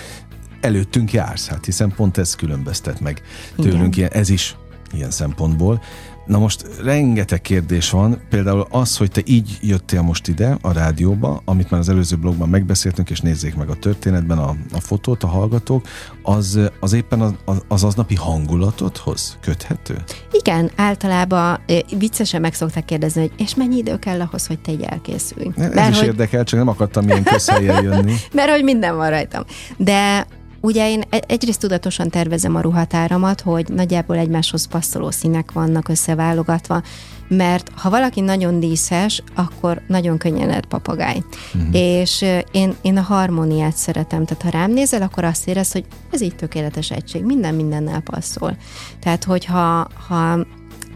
S2: előttünk jársz, hát hiszen pont ez különböztet meg tőlünk, Igen. ez is ilyen szempontból. Na most rengeteg kérdés van, például az, hogy te így jöttél most ide a rádióba, amit már az előző blogban megbeszéltünk, és nézzék meg a történetben a, a fotót, a hallgatók, az, az éppen az, az aznapi hangulatodhoz köthető?
S3: Igen, általában viccesen meg szokták kérdezni, hogy és mennyi idő kell ahhoz, hogy te így elkészülj.
S2: Ez Mert, is hogy... érdekel, csak nem akartam ilyen közhelyen jönni.
S3: Mert hogy minden van rajtam. De Ugye én e- egyrészt tudatosan tervezem a ruhatáramat, hogy nagyjából egymáshoz passzoló színek vannak összeválogatva, mert ha valaki nagyon díszes, akkor nagyon könnyen lehet papagáj. Uh-huh. És én, én a harmóniát szeretem, tehát ha rám nézel, akkor azt érez, hogy ez így tökéletes egység, minden mindennel passzol. Tehát, hogyha ha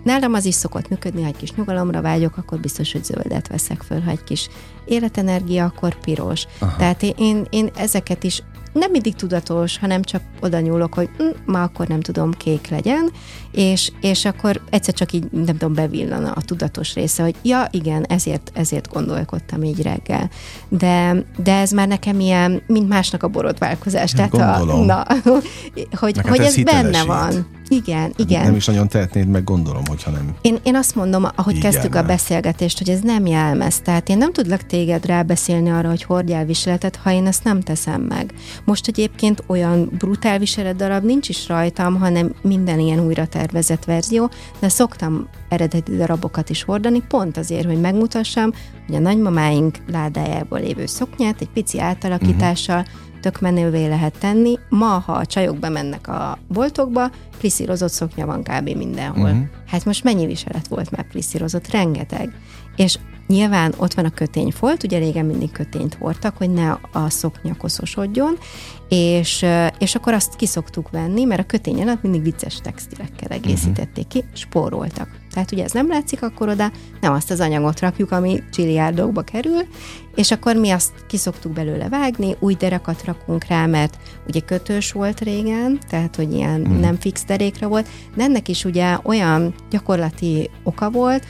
S3: Nálam az is szokott működni, ha egy kis nyugalomra vágyok, akkor biztos, hogy zöldet veszek föl, ha egy kis életenergia, akkor piros. Aha. Tehát én, én, én ezeket is nem mindig tudatos, hanem csak oda nyúlok, hogy hm, ma akkor nem tudom, kék legyen, és, és akkor egyszer csak így, nem tudom, bevillan a tudatos része, hogy ja, igen, ezért, ezért gondolkodtam így reggel. De, de ez már nekem ilyen, mint másnak a borotválkozás. Tehát a, na, hogy, hogy ez, ez benne van. Igen, hát igen.
S2: Nem is nagyon tehetnéd meg, gondolom, hogyha nem.
S3: Én, én azt mondom, ahogy igen, kezdtük a beszélgetést, hogy ez nem jelmez. Tehát én nem tudlak téged rábeszélni arra, hogy hordjál viseletet, ha én ezt nem teszem meg. Most egyébként olyan brutál viselet darab nincs is rajtam, hanem minden ilyen újra tervezett verzió, de szoktam eredeti darabokat is hordani, pont azért, hogy megmutassam, hogy a nagymamáink ládájából lévő szoknyát egy pici átalakítással uh-huh tök menővé lehet tenni. Ma, ha a csajok bemennek a boltokba, pliszírozott szoknya van kb. mindenhol. Uh-huh. Hát most mennyi viselet volt már pliszírozott? Rengeteg. És Nyilván ott van a kötényfolt, ugye régen mindig kötényt hordtak, hogy ne a szoknya koszosodjon, és, és akkor azt kiszoktuk venni, mert a kötény alatt mindig vicces textilekkel egészítették ki, spóroltak. Tehát ugye ez nem látszik akkor oda, nem azt az anyagot rakjuk, ami csiliárdokba kerül, és akkor mi azt kiszoktuk belőle vágni, új derakat rakunk rá, mert ugye kötős volt régen, tehát hogy ilyen mm. nem fix derékre volt, de ennek is ugye olyan gyakorlati oka volt,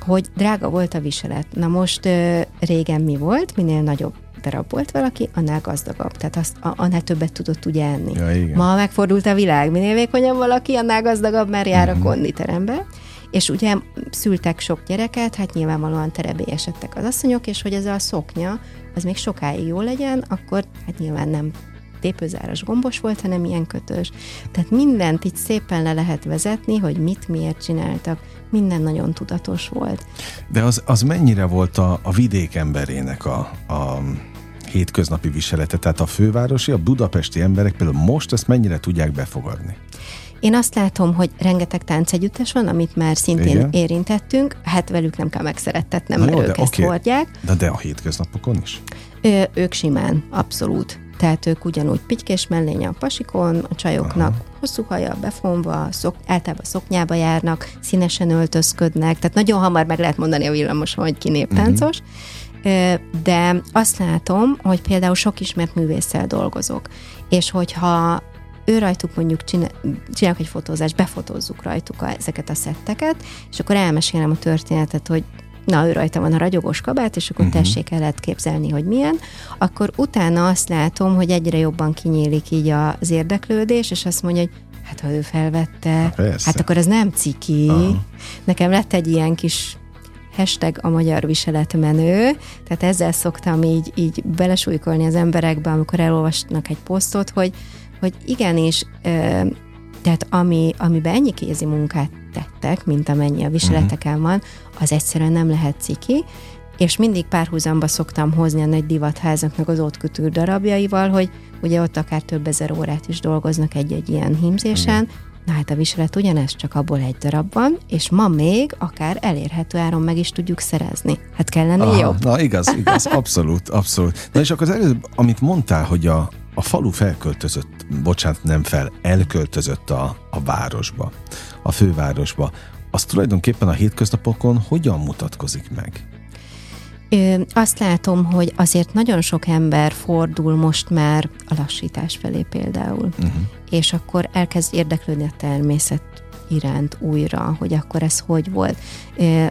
S3: hogy drága volt a viselet. Na most ö, régen mi volt? Minél nagyobb darab volt valaki, annál gazdagabb. Tehát azt, a, annál többet tudott ugye enni. Ja, igen. Ma megfordult a világ. Minél vékonyabb valaki, annál gazdagabb, mert jár a mhm. konditerembe. És ugye szültek sok gyereket, hát nyilvánvalóan terebélyesedtek az asszonyok, és hogy ez a szoknya, az még sokáig jó legyen, akkor hát nyilván nem tépőzáras gombos volt, hanem ilyen kötős. Tehát mindent így szépen le lehet vezetni, hogy mit miért csináltak. Minden nagyon tudatos volt.
S2: De az, az mennyire volt a, a vidék emberének a, a hétköznapi viselete? Tehát a fővárosi, a budapesti emberek például most ezt mennyire tudják befogadni?
S3: Én azt látom, hogy rengeteg táncegyüttes van, amit már szintén Igen. érintettünk, hát velük nem kell megszerettetnem, mert jó, ők ezt okay. hordják.
S2: De, de a hétköznapokon is?
S3: Ö, ők simán, abszolút tehát ők ugyanúgy pitykés mellény a pasikon, a csajoknak Aha. hosszú haja befonva, szok, általában szoknyába járnak, színesen öltözködnek, tehát nagyon hamar meg lehet mondani a villamoson, hogy ki néptáncos. Uh-huh. De azt látom, hogy például sok ismert művésszel dolgozok, és hogyha ő rajtuk mondjuk csinál, csinálok egy fotózást, befotózzuk rajtuk a, ezeket a szetteket, és akkor elmesélem a történetet, hogy na, ő rajta van a ragyogós kabát, és akkor uh-huh. tessék el lehet képzelni, hogy milyen, akkor utána azt látom, hogy egyre jobban kinyílik így az érdeklődés, és azt mondja, hogy hát ha ő felvette, ha, hát akkor ez nem ciki. Aha. Nekem lett egy ilyen kis hashtag a magyar viselet menő, tehát ezzel szoktam így, így belesújkolni az emberekbe, amikor elolvasnak egy posztot, hogy, hogy igenis, tehát ami, amiben ennyi kézi munkát tettek, mint amennyi a viseleteken van, az egyszerűen nem lehet ciki, és mindig párhuzamba szoktam hozni a nagy divatházaknak az ott kötő darabjaival, hogy ugye ott akár több ezer órát is dolgoznak egy-egy ilyen hímzésen, Igen. Na hát a viselet ugyanez, csak abból egy darab van, és ma még akár elérhető áron meg is tudjuk szerezni. Hát kellene Aha, jobb.
S2: Na igaz, igaz, abszolút, abszolút. Na és akkor az előbb, amit mondtál, hogy a, a falu felköltözött, bocsánat, nem fel, elköltözött a, a városba, a fővárosba. Az tulajdonképpen a hétköznapokon hogyan mutatkozik meg?
S3: Ö, azt látom, hogy azért nagyon sok ember fordul most már a lassítás felé például, uh-huh. és akkor elkezd érdeklődni a természet iránt újra, hogy akkor ez hogy volt.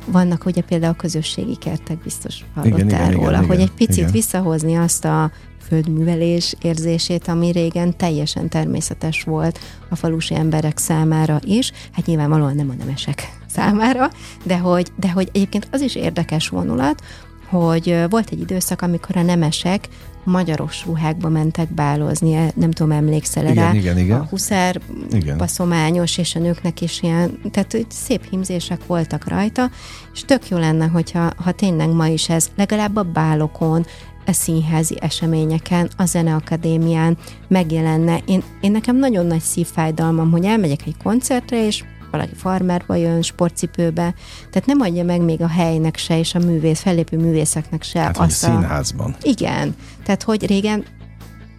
S3: Vannak ugye például a közösségi kertek, biztos hallottál igen, igen, róla, igen, hogy egy picit igen. visszahozni azt a földművelés érzését, ami régen teljesen természetes volt a falusi emberek számára is. Hát nyilvánvalóan nem a nemesek számára, de hogy, de hogy egyébként az is érdekes vonulat, hogy volt egy időszak, amikor a nemesek magyaros ruhákba mentek bálozni, nem tudom, emlékszel igen, rá?
S2: Igen, igen.
S3: A huszár igen. baszományos, és a nőknek is ilyen, tehát szép himzések voltak rajta, és tök jó lenne, hogyha ha tényleg ma is ez legalább a bálokon, a színházi eseményeken, a zeneakadémián megjelenne. Én, én nekem nagyon nagy szívfájdalmam, hogy elmegyek egy koncertre, és valaki farmerba jön, sportcipőbe, tehát nem adja meg még a helynek se, és a művész, fellépő művészeknek se.
S2: Hát, azt a színházban.
S3: Igen, tehát hogy régen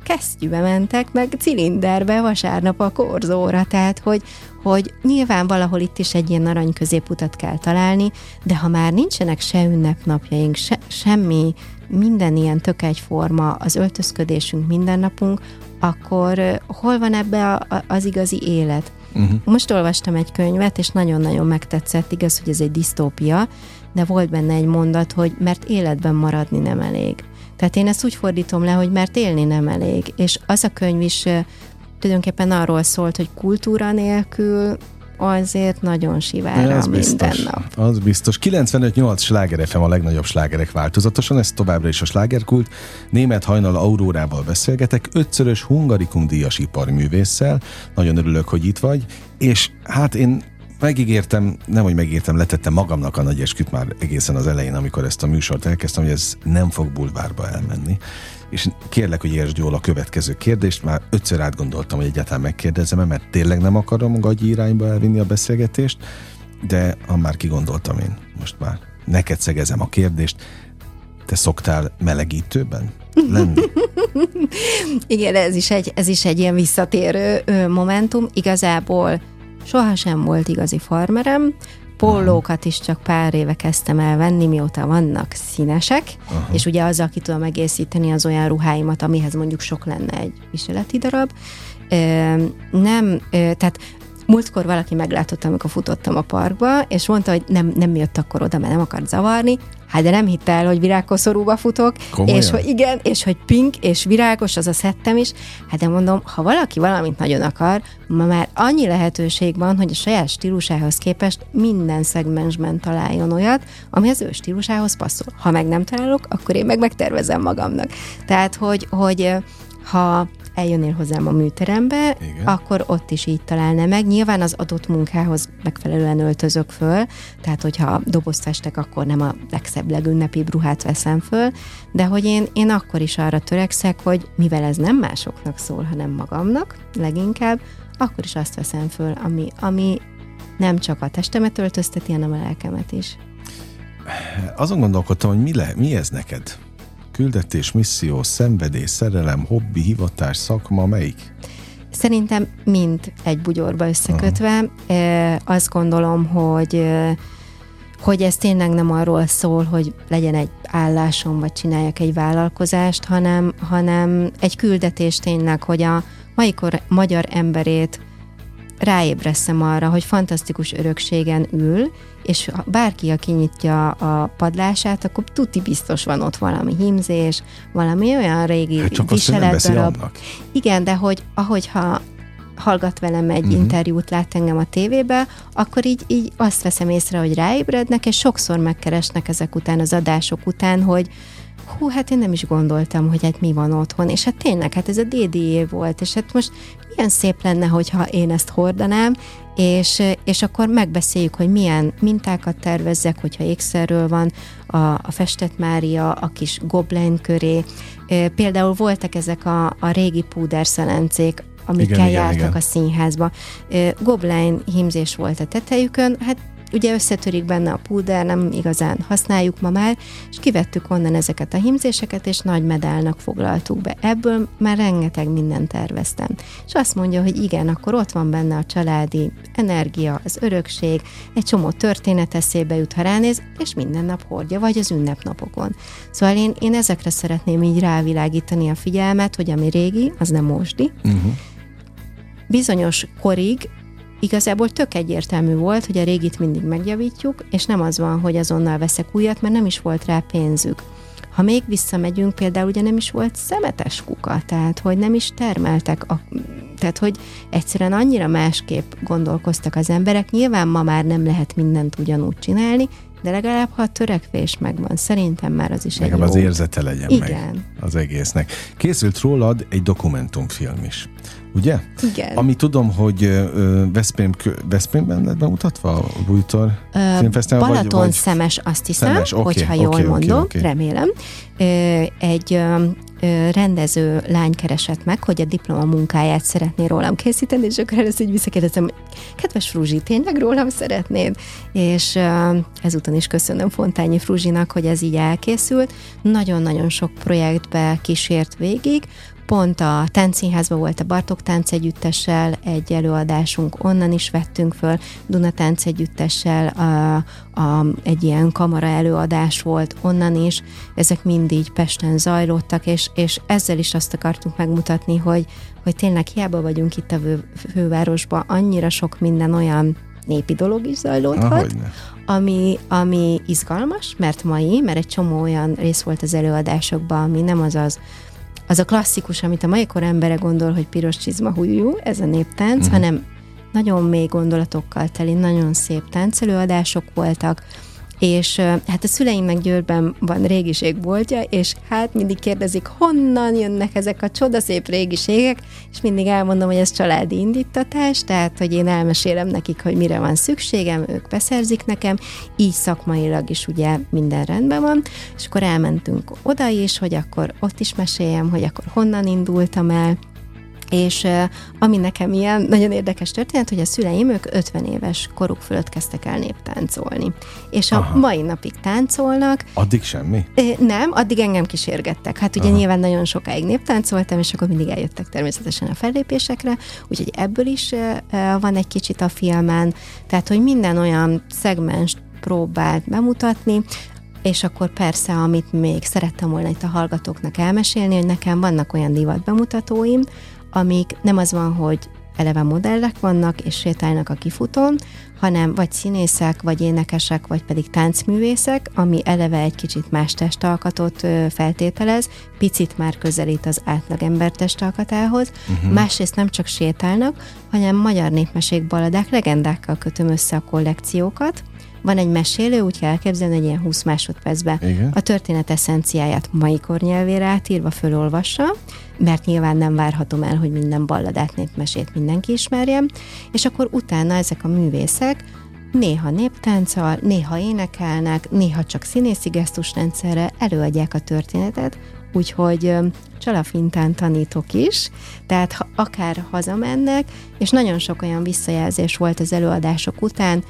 S3: kesztyűbe mentek, meg cilinderbe vasárnap a korzóra, tehát hogy, hogy nyilván valahol itt is egy ilyen arany középutat kell találni, de ha már nincsenek se ünnepnapjaink, se, semmi, minden ilyen tök egyforma, az öltözködésünk, mindennapunk, akkor hol van ebbe a, a, az igazi élet? Uh-huh. Most olvastam egy könyvet, és nagyon-nagyon megtetszett, igaz, hogy ez egy disztópia, de volt benne egy mondat, hogy mert életben maradni nem elég. Tehát én ezt úgy fordítom le, hogy mert élni nem elég. És az a könyv is tulajdonképpen arról szólt, hogy kultúra nélkül azért nagyon sivára az minden biztos, nap.
S2: Az biztos. 95-8 sláger FM a legnagyobb slágerek változatosan, ez továbbra is a slágerkult. Német hajnal Aurórával beszélgetek, ötszörös hungarikum díjas iparművésszel. Nagyon örülök, hogy itt vagy. És hát én megígértem, nem hogy megígértem, letettem magamnak a nagy esküt már egészen az elején, amikor ezt a műsort elkezdtem, hogy ez nem fog bulvárba elmenni és kérlek, hogy értsd jól a következő kérdést, már ötször átgondoltam, hogy egyáltalán megkérdezem mert tényleg nem akarom gagyi irányba elvinni a beszélgetést, de ha már kigondoltam én, most már neked szegezem a kérdést, te szoktál melegítőben lenni?
S3: Igen, ez is, egy, ez is egy ilyen visszatérő momentum. Igazából sohasem volt igazi farmerem, Pólókat is csak pár éve kezdtem el venni, mióta vannak színesek, Aha. és ugye azzal ki tudom egészíteni az olyan ruháimat, amihez mondjuk sok lenne egy viseleti darab. Ö, nem, ö, tehát múltkor valaki meglátott, amikor futottam a parkba, és mondta, hogy nem, nem jött akkor oda, mert nem akart zavarni, Hát de nem hitte el, hogy virágkoszorúba futok, Komolyan? és hogy igen, és hogy pink és virágos az a szettem is. Hát de mondom, ha valaki valamit nagyon akar, ma már annyi lehetőség van, hogy a saját stílusához képest minden szegmensben találjon olyat, ami az ő stílusához passzol. Ha meg nem találok, akkor én meg megtervezem magamnak. Tehát, hogy, hogy ha eljönnél hozzám a műterembe, Igen. akkor ott is így találna meg. Nyilván az adott munkához megfelelően öltözök föl, tehát hogyha dobozt festek, akkor nem a legszebb, legünnepibb ruhát veszem föl, de hogy én, én akkor is arra törekszek, hogy mivel ez nem másoknak szól, hanem magamnak leginkább, akkor is azt veszem föl, ami, ami nem csak a testemet öltözteti, hanem a lelkemet is.
S2: Azon gondolkodtam, hogy mi, le, mi ez neked? Küldetés, misszió, szenvedély, szerelem, hobbi, hivatás, szakma, melyik?
S3: Szerintem mind egy bugyorba összekötve. Aha. Azt gondolom, hogy hogy ez tényleg nem arról szól, hogy legyen egy állásom, vagy csináljak egy vállalkozást, hanem, hanem egy küldetés tényleg, hogy a mai kor magyar emberét ráébreszem arra, hogy fantasztikus örökségen ül, és ha bárki, aki nyitja a padlását, akkor tuti biztos van ott valami hímzés, valami olyan régi hát csak viseletdarab. Igen, de hogy ahogyha hallgat velem egy uh-huh. interjút, lát engem a tévébe, akkor így, így azt veszem észre, hogy ráébrednek, és sokszor megkeresnek ezek után, az adások után, hogy hú, hát én nem is gondoltam, hogy hát mi van otthon, és hát tényleg, hát ez a DDE volt, és hát most milyen szép lenne, hogyha én ezt hordanám, és, és akkor megbeszéljük, hogy milyen mintákat tervezzek, hogyha ékszerről van a, a festett Mária, a kis goblin köré. Például voltak ezek a, a régi púderszelencék, amikkel igen, jártak igen, igen. a színházba. Goblin hímzés volt a tetejükön, hát ugye összetörik benne a púder, nem igazán használjuk ma már, és kivettük onnan ezeket a himzéseket, és nagy medálnak foglaltuk be. Ebből már rengeteg mindent terveztem. És azt mondja, hogy igen, akkor ott van benne a családi energia, az örökség, egy csomó történet eszébe jut, ha ránéz, és minden nap hordja, vagy az ünnepnapokon. Szóval én, én ezekre szeretném így rávilágítani a figyelmet, hogy ami régi, az nem mosdi. Uh-huh. Bizonyos korig igazából tök egyértelmű volt, hogy a régit mindig megjavítjuk, és nem az van, hogy azonnal veszek újat, mert nem is volt rá pénzük. Ha még visszamegyünk, például ugye nem is volt szemetes kuka, tehát hogy nem is termeltek a tehát, hogy egyszerűen annyira másképp gondolkoztak az emberek. Nyilván ma már nem lehet mindent ugyanúgy csinálni, de legalább, ha a törekvés megvan, szerintem már az is
S2: Legalább
S3: egy
S2: az
S3: jó.
S2: érzete legyen
S3: Igen.
S2: meg az egésznek. Készült rólad egy dokumentumfilm is, ugye?
S3: Igen.
S2: Ami tudom, hogy Veszprém, Veszprémben lett bemutatva a Bújtor Filmfesztivál?
S3: Balaton
S2: vagy,
S3: szemes, azt hiszem,
S2: Szemes, oké,
S3: hogyha jól
S2: oké,
S3: mondom,
S2: oké.
S3: remélem. Egy rendező lány keresett meg, hogy a diploma munkáját szeretné rólam készíteni, és akkor először így visszakérdezem, kedves Fruzsi, tényleg rólam szeretnéd? És ezúton is köszönöm Fontányi Fruzsinak, hogy ez így elkészült. Nagyon-nagyon sok projektbe kísért végig, Pont a Táncszínházban volt a Bartók Tánc Együttessel egy előadásunk, onnan is vettünk föl, Duna Tánc Együttessel a, a, egy ilyen kamara előadás volt, onnan is. Ezek mind így Pesten zajlottak, és, és ezzel is azt akartunk megmutatni, hogy, hogy tényleg hiába vagyunk itt a vő, fővárosban, annyira sok minden olyan népi dolog is zajlódhat, ami, ami izgalmas, mert mai, mert egy csomó olyan rész volt az előadásokban, ami nem az az, az a klasszikus, amit a mai kor embere gondol, hogy piros csizma hújú, ez a néptánc, uh-huh. hanem nagyon mély gondolatokkal teli, nagyon szép táncelőadások voltak, és hát a szüleimnek Győrben van régiségboltja, és hát mindig kérdezik, honnan jönnek ezek a csodaszép régiségek, és mindig elmondom, hogy ez családi indítatás, tehát, hogy én elmesélem nekik, hogy mire van szükségem, ők beszerzik nekem, így szakmailag is ugye minden rendben van, és akkor elmentünk oda is, hogy akkor ott is meséljem, hogy akkor honnan indultam el, és ami nekem ilyen nagyon érdekes történet, hogy a szüleim, ők 50 éves koruk fölött kezdtek el néptáncolni. És a
S2: Aha.
S3: Mai napig táncolnak.
S2: Addig semmi?
S3: Nem, addig engem kísérgettek. Hát ugye
S2: Aha.
S3: Nyilván nagyon sokáig néptáncoltam, és akkor mindig eljöttek természetesen a fellépésekre, úgyhogy ebből is van egy kicsit a filmen. Tehát, hogy minden olyan szegmens próbált bemutatni, és akkor persze, amit még szerettem volna itt a hallgatóknak elmesélni, hogy nekem vannak olyan divat bemutatóim, amik nem az van, hogy eleve modellek vannak, és sétálnak a kifutón, hanem vagy színészek, vagy énekesek, vagy pedig táncművészek, ami eleve egy kicsit más testalkatot feltételez, picit már közelít az átlagember testalkatához. Uh-huh. Másrészt nem csak sétálnak, hanem magyar népmesék baladák, legendákkal kötöm össze a kollekciókat. Van egy mesélő, úgy kell elképzelni, hogy ilyen 20 másodpercben
S2: Igen.
S3: a történet eszenciáját mai kor nyelvére átírva fölolvassa, mert nyilván nem várhatom el, hogy minden balladát, népmesét mindenki ismerjen, és akkor utána ezek a művészek néha néptánccal, néha énekelnek, néha csak színészi gesztusrendszerre előadják a történetet, úgyhogy csalafintán tanítok is, tehát ha akár hazamennek, és nagyon sok olyan visszajelzés volt az előadások után,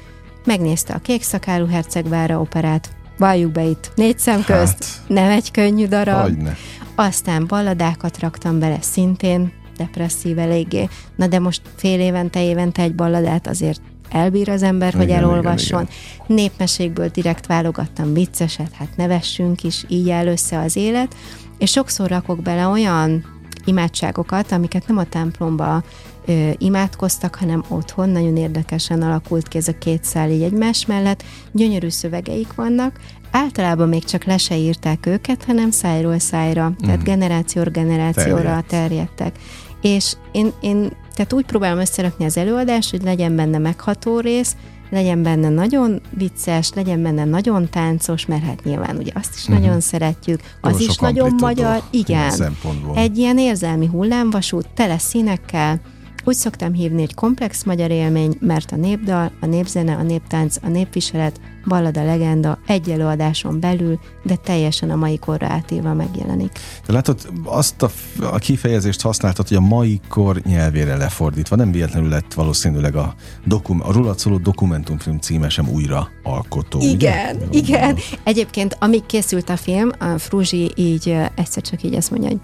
S3: megnézte a Kék Szakálú Hercegvára operát, valljuk be itt négy szem közt,
S2: Hát.
S3: nem egy könnyű darab,
S2: Hogyne.
S3: aztán balladákat raktam bele szintén, depresszív eléggé. Na de most fél évente, évente egy balladát azért elbír az ember, hogy
S2: Igen,
S3: elolvasson.
S2: igen,
S3: Népmesékből direkt válogattam vicceset, hát nevessünk is, így áll össze az élet, és sokszor rakok bele olyan imádságokat, amiket nem a templomba ö, imádkoztak, hanem otthon. Nagyon érdekesen alakult ki ez a két szál így egymás mellett. Gyönyörű szövegeik vannak, általában még csak le se írták őket, hanem szájról szájra, tehát generációra generációra
S2: Terjedt.
S3: terjedtek. És én, én tehát úgy próbálom összerakni az előadást, hogy legyen benne megható rész, legyen benne nagyon vicces, legyen benne nagyon táncos, mert hát nyilván ugye azt is
S2: Mhm.
S3: nagyon szeretjük, az
S2: Jó
S3: is nagyon magyar, igen. Egy ilyen érzelmi hullámvasút, tele színekkel, úgy szoktam hívni, hogy komplex magyar élmény, mert a népdal, a népzene, a néptánc, a népviselet, ballada, legenda egy előadáson belül, de teljesen a mai korra átírva megjelenik.
S2: De látod, azt a, a kifejezést használtad, hogy a mai kor nyelvére lefordítva. Nem véletlenül lett valószínűleg a, dokum, a rólad szóló dokumentumfilm címe sem újra alkotó.
S3: Igen,
S2: ugye?
S3: Igen. Egyébként, amíg készült a film, a Fruzsi így egyszer csak így azt mondja, hogy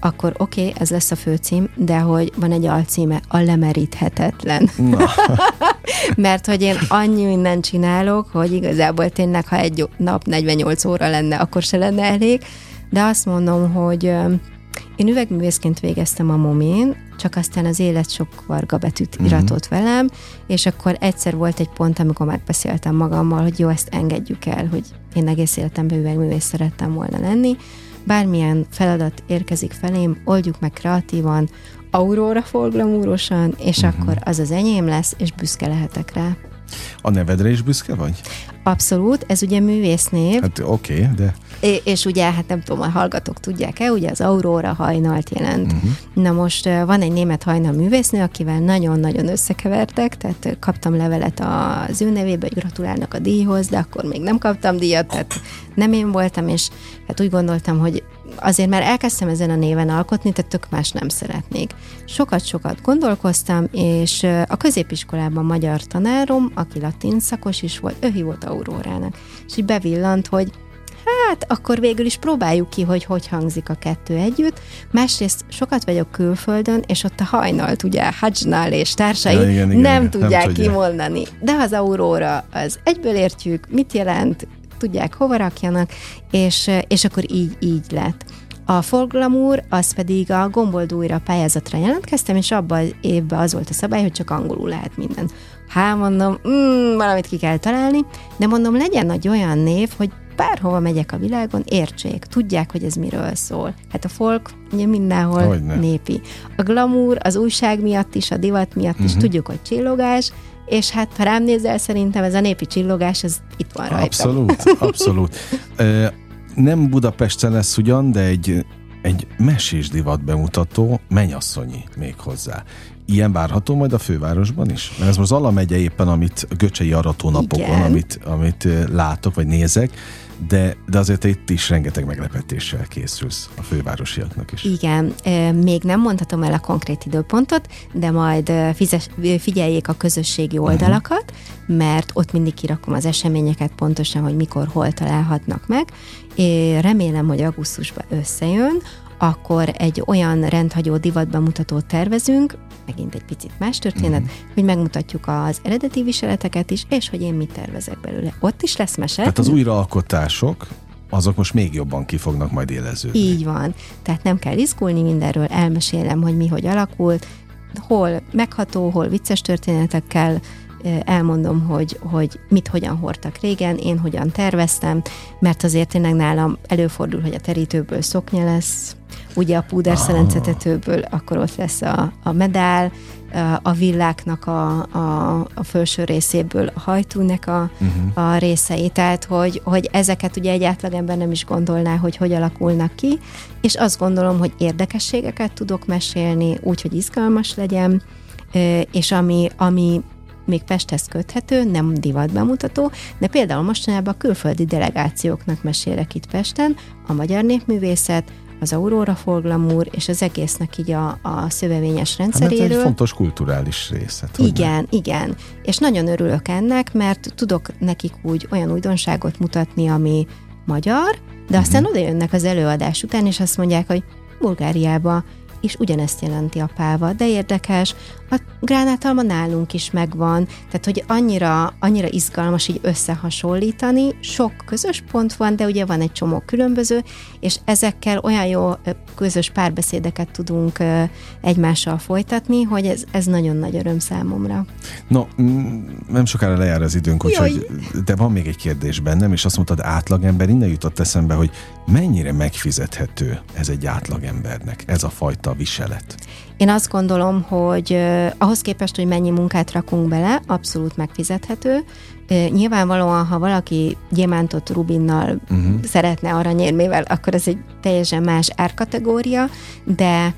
S3: akkor oké, okay, ez lesz a főcím, de hogy van egy alcíme, a lemeríthetetlen. Mert hogy én annyi mindent csinálok, hogy igazából tényleg, ha egy nap 48 óra lenne, akkor se lenne elég, de azt mondom, hogy én üvegművészként végeztem a Momin, csak aztán az élet sok varga betűt iratott velem, és akkor egyszer volt egy pont, amikor megbeszéltem magammal, hogy jó, ezt engedjük el, hogy én egész életemben üvegművész szerettem volna lenni. Bármilyen feladat érkezik felém, oldjuk meg kreatívan, a Aurora folglamúrosan, és uh-huh. akkor az az enyém lesz, és büszke lehetek rá.
S2: A nevedre is büszke vagy?
S3: Abszolút, ez ugye művésznév.
S2: Hát oké, okay, de...
S3: É, és ugye, hát nem tudom, a hallgatók tudják-e, ugye az Aurora hajnalt jelent. Uh-huh. Na most van egy német hajnal művésznő, akivel nagyon-nagyon összekevertek, tehát kaptam levelet az ő nevébe, hogy gratulálnak a díjhoz, de akkor még nem kaptam díjat, tehát nem én voltam, és hát úgy gondoltam, hogy azért már elkezdtem ezen a néven alkotni, tehát tök más nem szeretnék. Sokat-sokat gondolkoztam, és a középiskolában magyar tanárom, aki latin szakos is volt, ő hívott Aurórának, és így bevillant, hogy hát akkor végül is próbáljuk ki, hogy hogy hangzik a kettő együtt. Másrészt sokat vagyok külföldön, és ott a hajnalt, ugye Hajnal és társai ja, igen, igen, nem igen, tudják nem kimondani. De az Aurora, az egyből értjük, mit jelent, tudják hova rakjanak, és, és akkor így, így lett. A Folglamour, az pedig a Gomboldújra pályázatra jelentkeztem, és abban az évben az volt a szabály, hogy csak angolul lehet minden. Hát mondom, mm, valamit ki kell találni, de mondom, legyen egy olyan név, hogy bárhova megyek a világon, értsék, tudják, hogy ez miről szól. Hát a folk ugye mindenhol Hogyne. népi. A glamour az újság miatt is, a divat miatt uh-huh. is mhm. tudjuk, hogy csillogás, és hát ha rám nézel, szerintem ez a népi csillogás, ez itt van rajta.
S2: Abszolút, abszolút. nem Budapesten lesz ugyan, de egy, egy mesés divat bemutató, mennyasszonyi még hozzá. Ilyen várható majd a fővárosban is? Mert ez most Zala megye éppen, amit Göcsei aratónapokon, amit, amit látok, vagy nézek, de, de azért itt is rengeteg meglepetéssel készülsz a fővárosiaknak is.
S3: Igen, még nem mondhatom el a konkrét időpontot, de majd fizes, figyeljék a közösségi mhm. oldalakat, uh-huh. mert ott mindig kirakom az eseményeket pontosan, hogy mikor, hol találhatnak meg. Én remélem, hogy augusztusban összejön, akkor egy olyan rendhagyó divatbemutatót tervezünk, megint egy picit más történet, uh-huh. hogy megmutatjuk az eredeti viseleteket is, és hogy én mit tervezek belőle. Ott is lesz mese.
S2: Tehát az újraalkotások, azok most még jobban ki fognak majd éleződni.
S3: Így van. Tehát nem kell izgulni mindenről, elmesélem, hogy mi hogy alakult, hol megható, hol vicces történetekkel elmondom, hogy, hogy mit hogyan hordtak régen, én hogyan terveztem, mert azért tényleg nálam előfordul, hogy a terítőből szoknya lesz, ugye a púder szelencetetőből, akkor ott lesz a, a medál, a villáknak a, a, a felső részéből a hajtúnek a, uh-huh. a részei, tehát hogy, hogy ezeket ugye egy átlagember nem is gondolná, hogy hogy alakulnak ki, és azt gondolom, hogy érdekességeket tudok mesélni, úgy, hogy izgalmas legyen, és ami, ami még Pesthez köthető, nem divatbemutató, de például mostanában a külföldi delegációknak mesélek itt Pesten, a magyar népművészet, az Aurora Folglamúr, és az egésznek így a, a szövevényes rendszeréről. Hát
S2: ez egy fontos kulturális része.
S3: Igen, nem? igen. És nagyon örülök ennek, mert tudok nekik úgy olyan újdonságot mutatni, ami magyar, de aztán uh-huh. oda jönnek az előadás után, és azt mondják, hogy Bulgáriába és ugyanezt jelenti a páva, de érdekes, a gránátalma nálunk is megvan, tehát hogy annyira, annyira izgalmas így összehasonlítani, sok közös pont van, de ugye van egy csomó különböző, és ezekkel olyan jó közös párbeszédeket tudunk egymással folytatni, hogy ez, ez nagyon nagy öröm számomra.
S2: No, nem sokára lejár az időnk, úgyhogy, de van még egy kérdés bennem, és azt mondtad átlagember, innen jutott eszembe, hogy mennyire megfizethető ez egy átlagembernek, ez a fajta viselet?
S3: Én azt gondolom, hogy eh, ahhoz képest, hogy mennyi munkát rakunk bele, abszolút megfizethető. Eh, nyilvánvalóan, ha valaki gyémántot rubinnal uh-huh. szeretne aranyérmével, akkor ez egy teljesen más árkategória, de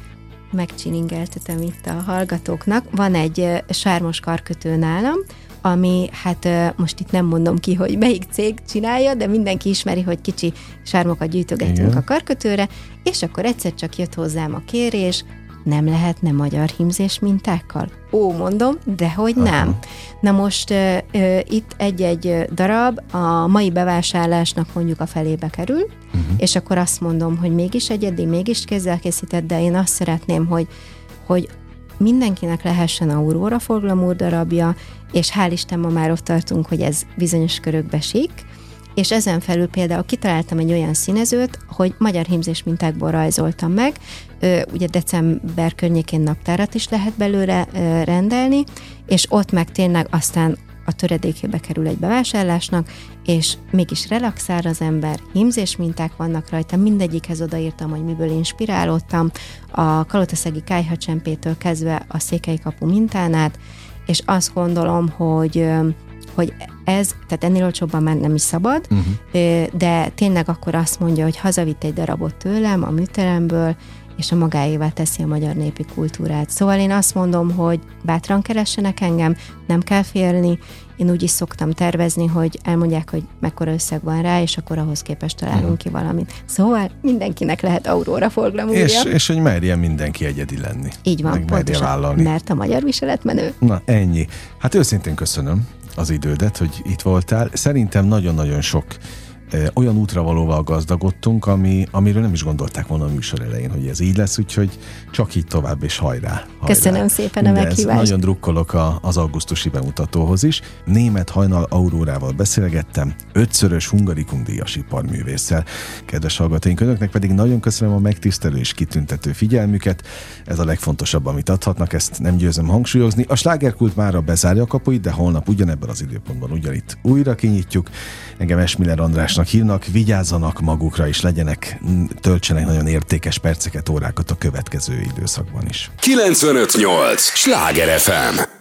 S3: megcsiningeltetem itt a hallgatóknak. Van egy sármos karkötő nálam, ami hát most itt nem mondom ki, hogy melyik cég csinálja, de mindenki ismeri, hogy kicsi sármokat gyűjtögetünk Igen. a karkötőre, és akkor egyszer csak jött hozzám a kérés, nem lehetne magyar hímzés mintákkal? Ó, mondom, de hogy nem. Aha. Na most uh, uh, itt egy-egy darab a mai bevásárlásnak mondjuk a felébe kerül, uh-huh. és akkor azt mondom, hogy mégis egyedi, mégis kézzel készített, de én azt szeretném, hogy, hogy mindenkinek lehessen Aurora Folglamúr darabja, és hál' Isten ma már ott tartunk, hogy ez bizonyos körökbe sík, és ezen felül például kitaláltam egy olyan színezőt, hogy magyar hímzés mintákból rajzoltam meg, ugye december környékén naptárat is lehet belőle rendelni, és ott meg tényleg aztán a töredékébe kerül egy bevásárlásnak, és mégis relaxál az ember, hímzés minták vannak rajta, mindegyikhez odaírtam, hogy miből inspirálódtam, a kalotaszegi kájhacsempétől kezdve a székely kapu mintán át, és azt gondolom, hogy hogy ez, tehát ennél olcsóbban már nem is szabad, uh-huh. de tényleg akkor azt mondja, hogy hazavitt egy darabot tőlem a műteremből, és a magáévá teszi a magyar népi kultúrát. Szóval én azt mondom, hogy bátran keressenek engem, nem kell félni, én úgy is szoktam tervezni, hogy elmondják, hogy mekkora összeg van rá, és akkor ahhoz képest találunk uh-huh. ki valamit. Szóval mindenkinek lehet Aurora forglamúrja.
S2: És, és hogy merjen mindenki egyedi lenni.
S3: Így van, pontosan, vállalni. mert a magyar viselet menő.
S2: Na, ennyi. Hát őszintén köszönöm az idődet, hogy itt voltál. Szerintem nagyon-nagyon sok olyan útravalóval gazdagodtunk, ami, amiről nem is gondolták volna a műsor elején, hogy ez így lesz, úgyhogy csak így tovább és hajrá. hajrá.
S3: Köszönöm szépen a meghívást.
S2: Nagyon drukkolok a, az augusztusi bemutatóhoz is. Német Hajnal Aurórával beszélgettem, ötszörös hungarikum díjas iparművésszel. Kedves hallgatóink, önöknek pedig nagyon köszönöm a megtisztelő és kitüntető figyelmüket. Ez a legfontosabb, amit adhatnak, ezt nem győzöm hangsúlyozni. A slágerkult mára bezárja a kapuit, de holnap ugyanebben az időpontban ugyanitt újra kinyitjuk. Engem Esmiller András fontosnak hívnak, vigyázzanak magukra, és legyenek, töltsenek nagyon értékes perceket, órákat a következő időszakban is.
S1: 958! Sláger FM!